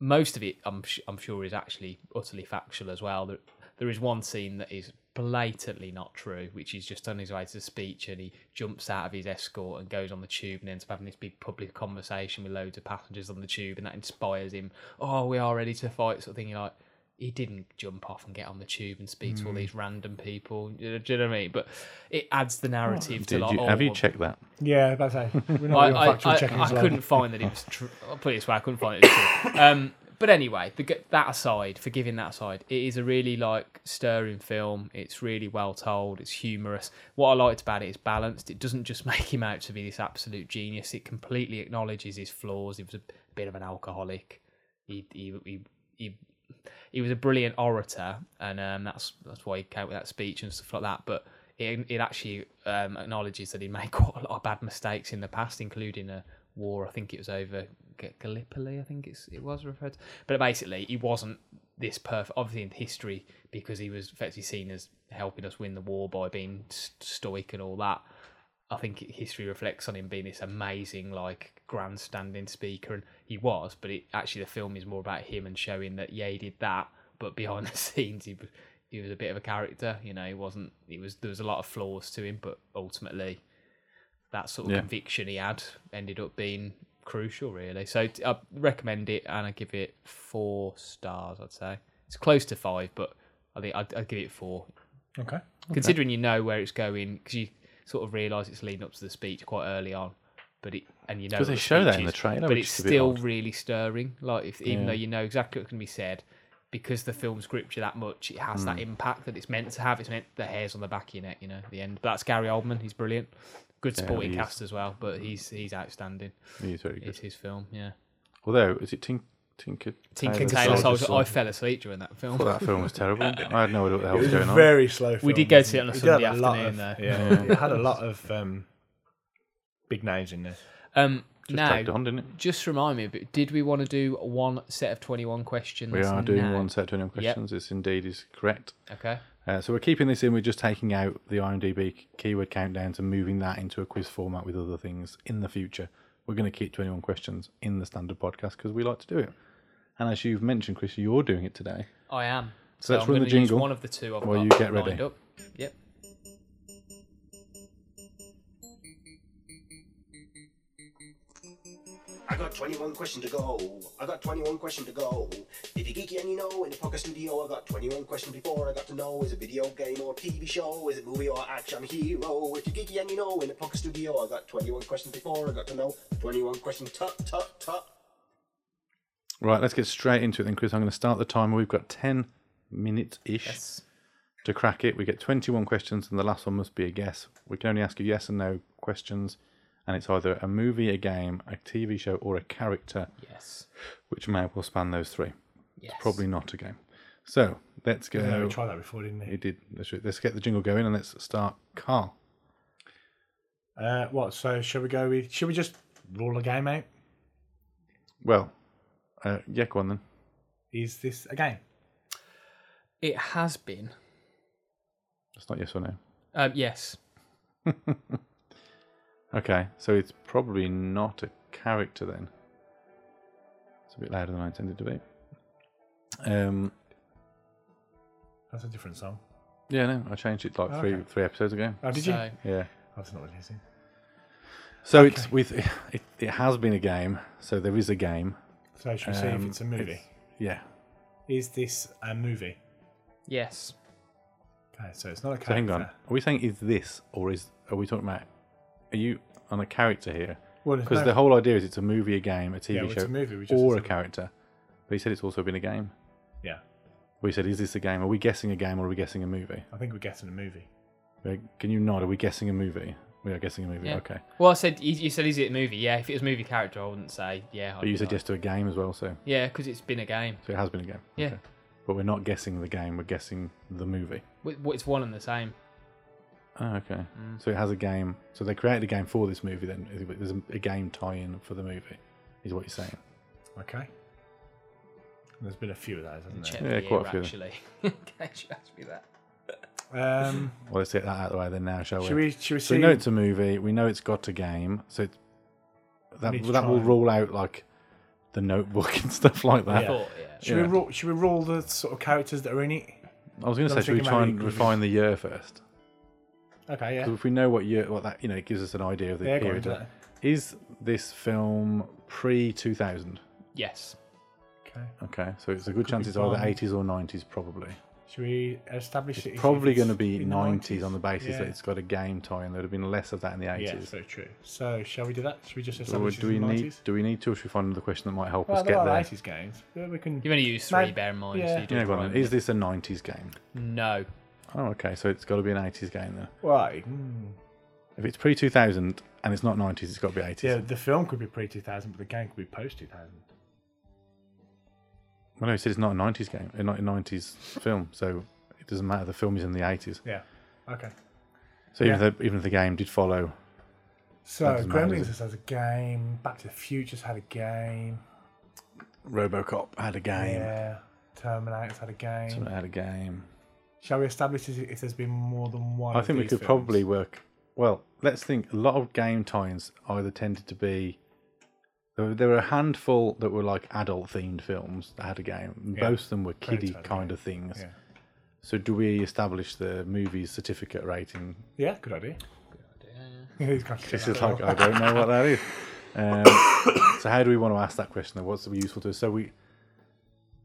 most of it, I'm sh- I'm sure, is actually utterly factual as well. There, there is one scene that is blatantly not true, which is just on his way to the speech and he jumps out of his escort and goes on the tube and ends up having this big public conversation with loads of passengers on the tube, and that inspires him. Oh, we are ready to fight, sort of thing. You're like. He didn't jump off and get on the tube and speak to all these random people. Do you know what I mean? But it adds the narrative to Did like. you, oh, have you checked that? Yeah, that's how. We're I, not doing I, I, checking. I as couldn't find that it was true. I'll put it this way: I couldn't find it was true. Um, but anyway, the, that aside, forgiving that aside, it is a really like stirring film. It's really well told. It's humorous. What I liked about it is balanced. It doesn't just <laughs> make him out to be this absolute genius. It completely acknowledges his flaws. He was a bit of an alcoholic. He he he. he he was a brilliant orator, and um, that's that's why he came with that speech and stuff like that. But it, it actually um, acknowledges that he made <laughs> quite a lot of bad mistakes in the past, including a war. I think it was over Gallipoli. I think it's it was referred. To. But basically, he wasn't this perfect. Obviously, in history, because he was effectively seen as helping us win the war by being st- stoic and all that. I think history reflects on him being this amazing, like grandstanding speaker, and he was. But it actually, the film is more about him and showing that yeah, he did that, but behind <laughs> the scenes, he was he was a bit of a character. You know, he wasn't. He was there was a lot of flaws to him, but ultimately, that sort of Yeah. conviction he had ended up being crucial, really. So I recommend it, and I give it four stars. I'd say it's close to five, but I think I'd, I'd give it four Okay. considering you know where it's going because you sort of realise it's leading up to the speech quite early on. But it and you know Because they what the show that in the trailer, but it's is a bit still really stirring. Like if even Yeah. though you know exactly what's going to be said, because the film's gripped you that much, it has Hmm. that impact that it's meant to have. It's meant the hairs on the back of your neck, you know, the end. But that's Gary Oldman. He's brilliant. Good Yeah, supporting he is. cast as well, but he's he's outstanding. He's very good. It's his film, yeah. Although, is it Tin- Tinker Tinker Tailor Tailor Soldier Soldier. I fell asleep during that film. thought that film was terrible. I had no idea what the hell was was going on. very slow. Film, We did go see it wasn't on a It did have Sunday lot afternoon, of- though. Yeah, it had a lot of um, big names in there. Um, Just now, on, didn't it? just remind me, but did we want to do one set of 21 questions? We are doing now? one set of 21 questions. This indeed is correct. Okay. Uh, so we're keeping this in. We're just taking out the IMDb keyword countdowns and moving that into a quiz format with other things in the future. We're going to keep 21 questions in the standard podcast because we like to do it. And as you've mentioned, Chris, you're doing it today. I am. So let's I'm run the gonna use jingle one of the two I've while you get ready. Up. Yep. Got 21 questions to go. I got 21 questions to go. If you're geeky and you know, in the pocket studio, I got 21 questions before I got to know. Is it video game or TV show? Is it movie or action hero? If you're geeky and you know, in the pocket studio, I got 21 questions before I got to know. 21 questions, tut, tut, tut. Right, let's get straight into it then, Chris. I'm going to start the timer. We've got 10 minutes ish Yes. to crack it. We get 21 questions, and the last one must be a guess. We can only ask you yes and no questions, and it's either a movie, a game, a TV show, or a character, Yes. which may well span those three. Yes. Probably not a game. So let's go. Yeah, we tried that before, didn't He we? did. Let's, let's get the jingle going and let's start. Carl. Uh, what? So, shall we go with? Should we just rule the game out? Well, uh, yeah, go on then. Is this a game? It has been. It's not yes or no. Um, yes. <laughs> Okay, so it's probably not a character then. It's a bit louder than I intended to be. Um, That's a different song. yeah, no, I changed it like three Okay. three episodes ago. Oh, did so, you? Yeah. I was not listening. So it's with it, it has been a game. So there is a game. So, should we see if Um, it's a movie? Yeah. Is this a movie? Yes. Okay, so it's not a character. So hang on. Are we saying is this or is are we talking about? Are you on a character here? Well, there's Because no- the whole idea is it's a movie, a game, a TV Yeah, well, it's show, a movie, we just or a character. But you said it's also been a game. Yeah, We said, is this a game? Are we guessing a game or are we guessing a movie? I think we're guessing a movie. Can you nod? Are we guessing a movie? We are guessing a movie. Yeah. Okay. Well, I said you, you said is it a movie? Yeah. If it was a movie character, I wouldn't say yeah. I'd But you be said like- yes to a game as well, so Yeah, because it's been a game. so it has been a game. Yeah. But we're not guessing the game. We're guessing the movie. Wh- wh- It's one and the same. Oh, okay. Mm. So it has a game. So they created a game for this movie. Then there's a, a game tie-in for the movie. Is what you're saying? Okay. There's been a few of those, hasn't Check Yeah, the quite a few. actually. <laughs> In case you ask me that. Um, <laughs> Well, let's get that out of the way then. Now, shall should we? Should we So see? we know it's a movie. We know it's got a game. So it's, that need that will rule out like the Notebook <laughs> and stuff like that. I thought, yeah. should yeah. we rule? Should we rule the sort of characters that are in it? I was going to say, should we try and it could be- refine the year first? Okay, yeah. 'Cause if we know what year, what that you know, it gives us an idea of the Yeah, go period. do that. Is this film pre two thousand? Yes. Okay. Okay, so it's a good chance it's either eighties or nineties, probably. Should we establish it? It's if probably it's going to be in the nineties on the basis that Yeah. it's got a game tie, and there'd have been less of that in the Yeah, eighties. so true. So, shall we do that? Should we just Or establish do it we in the need? 90s? Do we need to? Or should we find another question that might help Well, us there get are there? 80s games. Yeah, we can. You've only used three, Maybe- bear in mind. yeah. So you do Yeah, go on. then. Is this a nineties game? No. Oh, okay. So it's got to be an eighties game then. Right. hmm. If it's pre two thousand and it's not nineties, it's got to be eighties. Yeah, the film could be pre 2000, but the game could be post 2000. Well, no, he said it's not a nineties game, uh, not a nineties film, so it doesn't matter. The film is in the eighties. Yeah. Okay. So even Yeah. if even if the game did follow, So, doesn't matter, Gremlins does has a game. Back to the Future's had a game. RoboCop had a game. Yeah. Terminator's had a game. Someone had a game. Shall we establish if if there's been more than one? I think we could films? probably work. Well, let's think. A lot of game tie-ins either tended to be. There were, a handful that were like adult-themed films that had a game. and Yeah. Most of them were kiddie kind of things. Yeah. So do we establish the movie's certificate rating? Yeah, good idea. <laughs> He's got to This get is like. I don't know what that is. Um, <coughs> so how do we want to ask that question? Then what's useful to us? So we.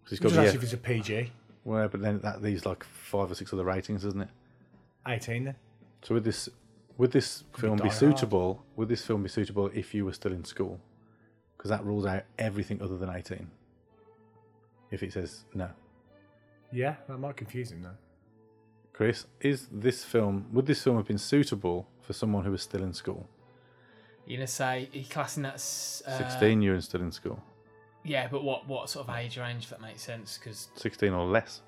'cause It's got Just to be ask a- if it's a PG. Well, but then that leaves like five or six other ratings, doesn't it? 18 then. So would this would this film Die be Hard. suitable? Would this film be suitable if you were still in school? Because that rules out everything other than eighteen. If it says no, Yeah, that might confuse him though. Chris, is this film would this film have been suitable for someone who was still in school? You're gonna say are you classing that as uh, Sixteen, you're still in school. Yeah, but what what sort of age range? If that makes sense, because 16 or less.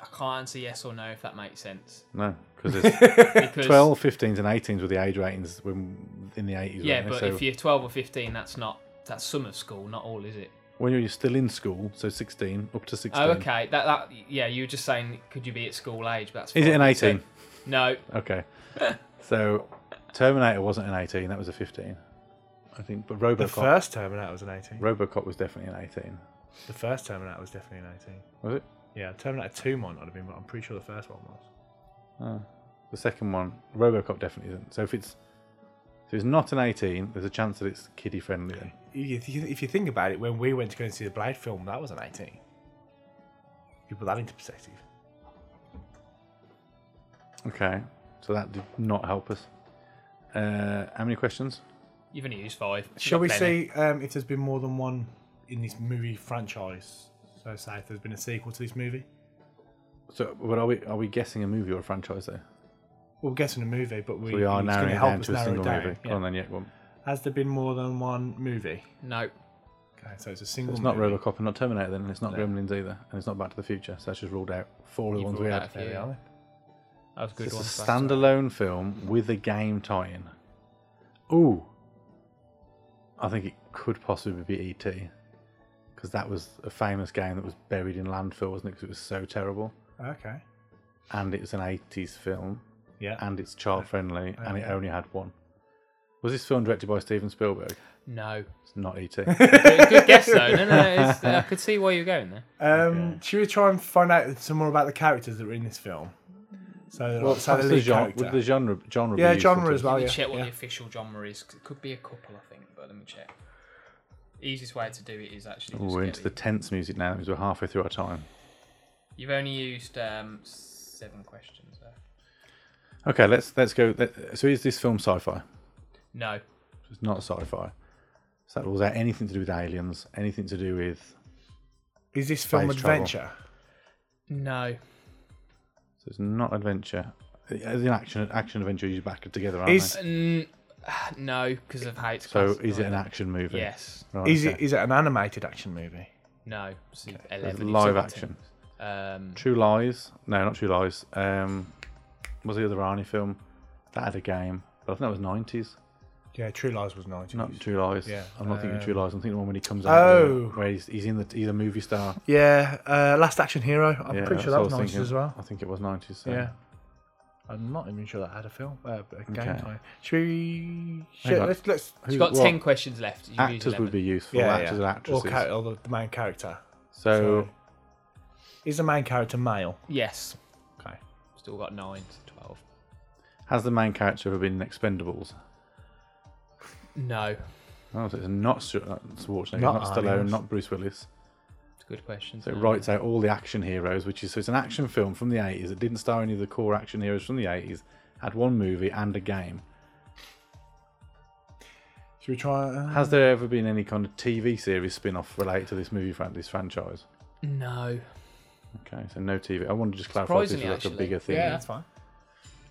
I can't answer yes or no if that makes sense. No, because <laughs> it's Because 12, 15s, and 18s were the age ratings when in the 80s. yeah, weren't they? but so if you're 12 or 15, that's not that's some of school, not all, is it? when you're still in school, so 16 up to 16. Oh, okay. That that yeah, you were just saying could you be at school age? But that's Is it an So- 18? no. Okay. so Terminator wasn't an 18, that was a 15. I think, but Robocop. The first Terminator was an 18. Robocop was definitely an 18. The first Terminator was definitely an 18. Was it? Yeah, Terminator 2 might not have been, but I'm pretty sure the first one was. Oh. The second one, Robocop definitely isn't. So if it's if it's not an 18, there's a chance that it's kiddie friendly. Then. If you, if you think about it, when we went to go and see the Blade film, that was an 18. You put that into perspective. Okay, so that did not help us. Uh, how many questions? You've only used five. You've Shall got we plenty. see um, if there's been more than one in this movie franchise? So, say if there's been a sequel to this movie. So, but are we are we guessing a movie or a franchise there? We're guessing a movie, but we, So we are it's gonna narrowing it help down us to a narrow it single down, movie. yeah. Go on then, yeah. Well, Has there been more than one movie? No. Okay, so it's a single. it's not movie. Robocop and not Terminator then, and it's not No. Gremlins either, and it's not Back to the Future. So that's just ruled out four of the You've ones we ruled had. out a There we are. That was a good It's one. a for last time. standalone film with a game tie-in. Ooh, I think it could possibly be E.T. because that was a famous game that was buried in landfill, wasn't it? Because it was so terrible, Okay. and it's an '80s film, Yeah. and it's child-friendly, and it yeah. only had one. Was this film directed by Steven Spielberg? No. It's not E E.T. good, <laughs> good guess though. No, no, no it's, I could see why you were going there. Um, Should we try and find out some more about the characters that were in this film? So, well, so the what's the lead genre, character. would the genre, genre be Yeah, useful genre to as well. Let me yeah, check what yeah. the official genre is. 'cause it could be a couple, I think, but let me check. Easiest way to do it is actually. Ooh, just we're get into the it. tense music now because we're halfway through our time. You've only used um, seven questions there. Okay, let's let's go. let- So is this film sci-fi? No. It's not sci-fi. So that rules out anything to do with aliens, anything to do with. Is this film Space travel. adventure? No. So it's not adventure. As in action, action adventure, you back it together, aren't Is they? Mm, <sighs> no, because of how it's So classified. is it an action movie? Yes. Right, Is okay. it is it an animated action movie? No. It's It's 11, live it's action? Um, True Lies? No, not True Lies. Um, what was the other Arnie film that had a game? But I think that was nineties. Yeah, True Lies was 90s. Not True Lies. Yeah, I'm not thinking True um, Lies. I'm thinking the one when he comes out. Oh. where he's, he's in the he's a movie star. Yeah, uh, Last Action Hero. I'm yeah, pretty sure that was I 90s thinking. as well. I think it was nineties. So. Yeah. I'm not even sure that had a film, uh, a game Okay. time. Should we? Should, on. let's let's. Who- you've got what 10 questions left. You've used actors would be useful. Yeah, actors yeah. and actresses. Or, ca- or the, the main character. so So- Is the main character male? Yes. Okay. Still got 9 to 12. has the main character ever been in Expendables? No. Oh, so it's not Sch- uh, Schwarzenegger, Not not, Stallone, Arnold. not Bruce Willis. It's a good question. So it writes out all the action heroes, which is so it's an action film from the 80s. It didn't star any of the core action heroes from the 80s. Had one movie and a game. Should we try? Uh, Has there ever been any kind of TV series spin-off related to this movie fran- this franchise? No. Okay, so no TV. I want to just clarify if this is Surprisingly, like a actually. bigger thing. yeah, that's fine.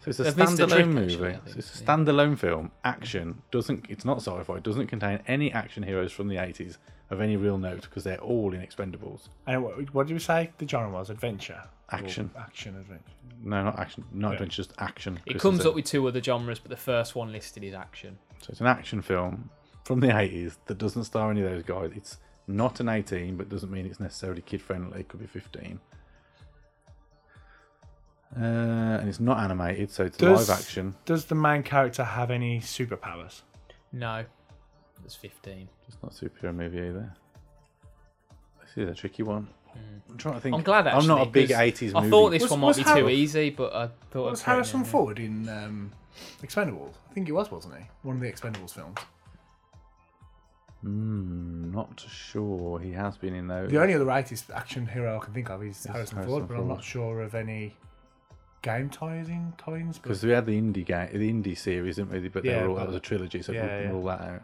So it's a They've missed a trick, standalone actually, movie. I think, So it's a yeah. standalone film. Action doesn't. It's not sci-fi. It doesn't contain any action heroes from the 80s of any real note because they're all in Expendables. And what, what did we say the genre was? Adventure. Action. Or action adventure. No, not action. Not Yeah. adventure, just action. It comes as a- up with two other genres, but the first one listed is action. So it's an action film from the 80s that doesn't star any of those guys. It's not an 18, but doesn't mean it's necessarily kid friendly. It could be 15. Uh, and it's not animated, so it's Does- live action. Does the main character have any superpowers? No. It's 15. It's not a superhero movie either. This is a tricky one. I'm trying to think. I'm glad I'm not a big big 'cause 80s I thought this Was- one might was be Har- too easy, but I thought it Was I'd throw it Harrison. Ford in um, Expendables? I think it was, wasn't he? One of the Expendables films. Hmm, not sure. He has been in those. The only other 80s action hero I can think of is Harrison, Harrison Ford, but I'm not sure of any game ties in tie-ins. Because we had the Indy game, the Indy series, didn't we? But they Yeah, were all, that was a trilogy, so yeah, we can yeah. rule that out.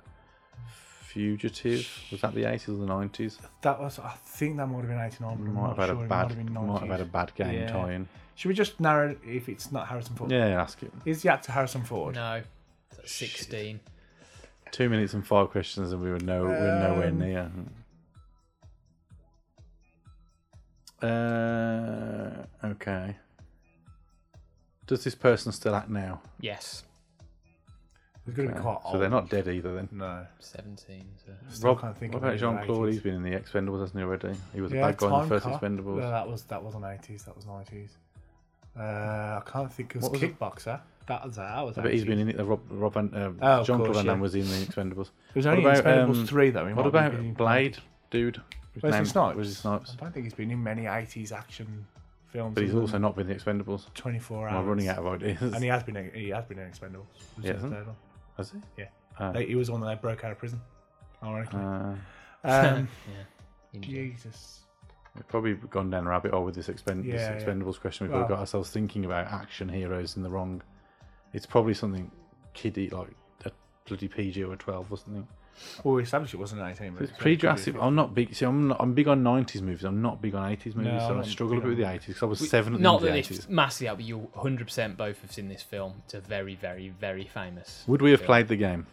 Fugitive was that the 80s or the 90s? That was, I think that might have been 89. but I'm Might have had sure. a It might bad, have might have had a bad game Yeah. tie-in. Should we just narrow it if it's not Harrison Ford? Yeah, ask it. Is the actor Harrison Ford? No. That's 16. Two minutes and five questions, and we were no, we were nowhere Um, near. Uh, okay. Does this person still act now? Yes, He's going to be quite old. So they're not dead either then. No. 17. So. Still Rob, can't think what of about any Jean Claude? 80s. He's been in the Expendables, hasn't he already? He was a bad guy in the Time first Cop. Expendables. No, that was that wasn't eighties. That was nineties. Uh, I can't think. It was, What was it? Kickboxer. That was that was. I bet he's 80s. been in it. uh, Rob, Rob Van, uh, Oh, of Jean Claude course, Van Damme yeah. was in the Expendables. <laughs> It was only about, in Expendables um, three though. He What might about be in- Blade, dude? His Wesley name- Snipes. Wesley Snipes. I don't think he's been in many eighties action films. But he's also not been the Expendables. twenty four Am I hours. running out of ideas? And he has been. in- He has been in Expendables. which Yeah, the hasn't? third one. Has he? Yeah. Ah. They- he was the one that they broke out of prison. Ironically. Uh, um, <laughs> Yeah. Jesus. we've probably gone down a rabbit hole with this, expend- this Yeah, yeah. Expendables question. We've Well- got ourselves thinking about action heroes in the wrong. It's probably something kiddie, like a bloody PG or a 12 or something. Well, we established it wasn't eighteen. But It's it's pre pretty Jurassic. I'm not big. See, I'm not, I'm big on 90s movies. I'm not big on 80s movies. No, so I'm I not struggle a bit with the on- 80s because I was seven at the Not end of that the it's 80s. massively out, but you 100% both have seen this film. It's a very, very, very famous. Would we have film. played the game?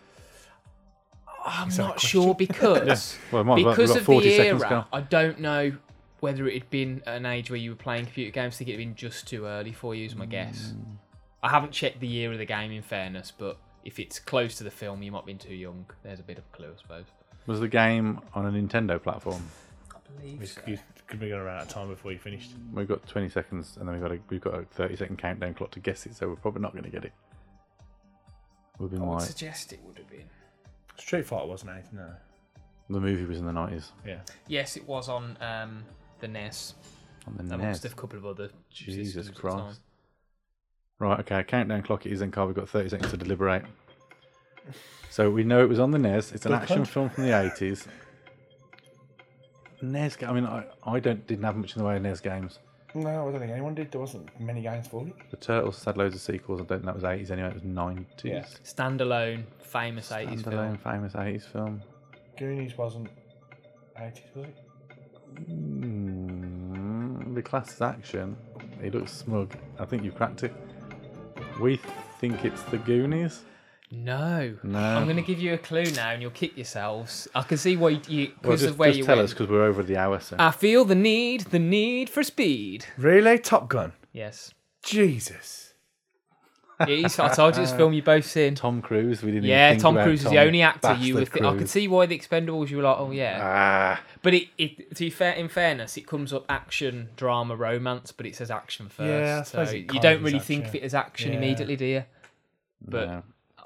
I'm Is that a not question? sure because <laughs> Well, might as well. We've because got of 40 the seconds. era. Go. I don't know whether it had been an age where you were playing computer games. I think it had been just too early for you, is my guess. Mm. I haven't checked the year of the game, in fairness, but if it's close to the film, you might have been too young. There's a bit of a clue, I suppose. Was the game on a Nintendo platform? I believe We- You could be going around out of time before you finished. We've got 20 seconds, and then we've got a we've got a 30 second countdown clock to guess it. So we're probably not going to get it. Would be I my would suggest it would have been. Street Fighter wasn't eighteen. No. the movie was in the 90s Yeah. Yes, it was on um, the NES, on the amongst NES. a couple of other Jesus systems at the Christ. Time. Right, okay, countdown clock it is then, Carl. We've got 30 seconds to deliberate. So we know it was on the NES. It's an Good action punch. film from the 80s. NES, ga- I mean, I, I don't didn't have much in the way of NES games. No, I don't think anyone did. There wasn't many games for it. The Turtles had loads of sequels. I don't think that was 80s anyway. It was 90s. Yeah. Standalone, famous 80s film. Standalone, famous 80s film. Goonies wasn't eighties, was it? Mm, the class is action. He looks smug. I think you've cracked it. We think it's the Goonies. No. No. I'm going to give you a clue now and you'll kick yourselves. I can see why you, Well, because just, of where just you tell went. us because we're over the hour. So. I feel the need, the need for speed. Really? Top Gun. Yes. Jesus. I told you this film you both seen. Tom Cruise. We didn't. Yeah, think Tom Cruise is Tom the only actor you would think. I could see why the Expendables you were like, oh yeah. Ah, But it, it to be fair, in fairness, it comes up action, drama, romance, but it says action first. Yeah, so you don't really think of it as action Yeah. immediately, do you? But no.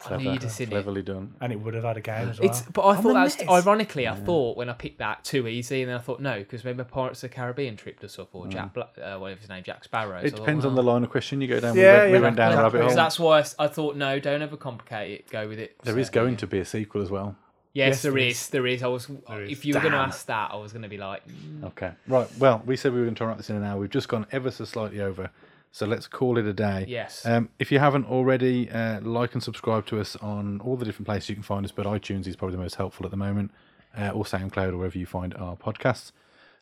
I knew you'd have it. cleverly done. And it would have had a game as well. It's, but I thought the that was NES. ironically. I thought when I picked that too easy, and then I thought no, because remember Pirates of the Caribbean tripped us up, or Jack, Bla- uh, whatever his name, Jack Sparrow. Mm. It So I thought, depends on well, the line of question you go down. Yeah, we went, we yeah, went down a rabbit hole. So that's why I thought no, don't overcomplicate it. Go with it. There is So, going yeah. to be a sequel as well. Yes, Yes, there there is. There is. I was. is. If you were going to ask that, I was going to be like, mm, Okay. Right. Well, we said we were going to wrap this in an hour. We've just gone ever so slightly over. So let's call it a day. yes. Um, if you haven't already, uh, like and subscribe to us on all the different places you can find us, but iTunes is probably the most helpful at the moment, uh, or SoundCloud, or wherever you find our podcasts.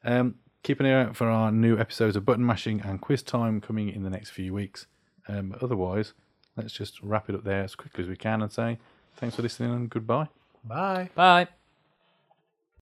Um, keep an eye out for our new episodes of Button Mashing and Quiz Time coming in the next few weeks. Um, but otherwise, let's just wrap it up there as quickly as we can and say thanks for listening and goodbye. Bye. Bye.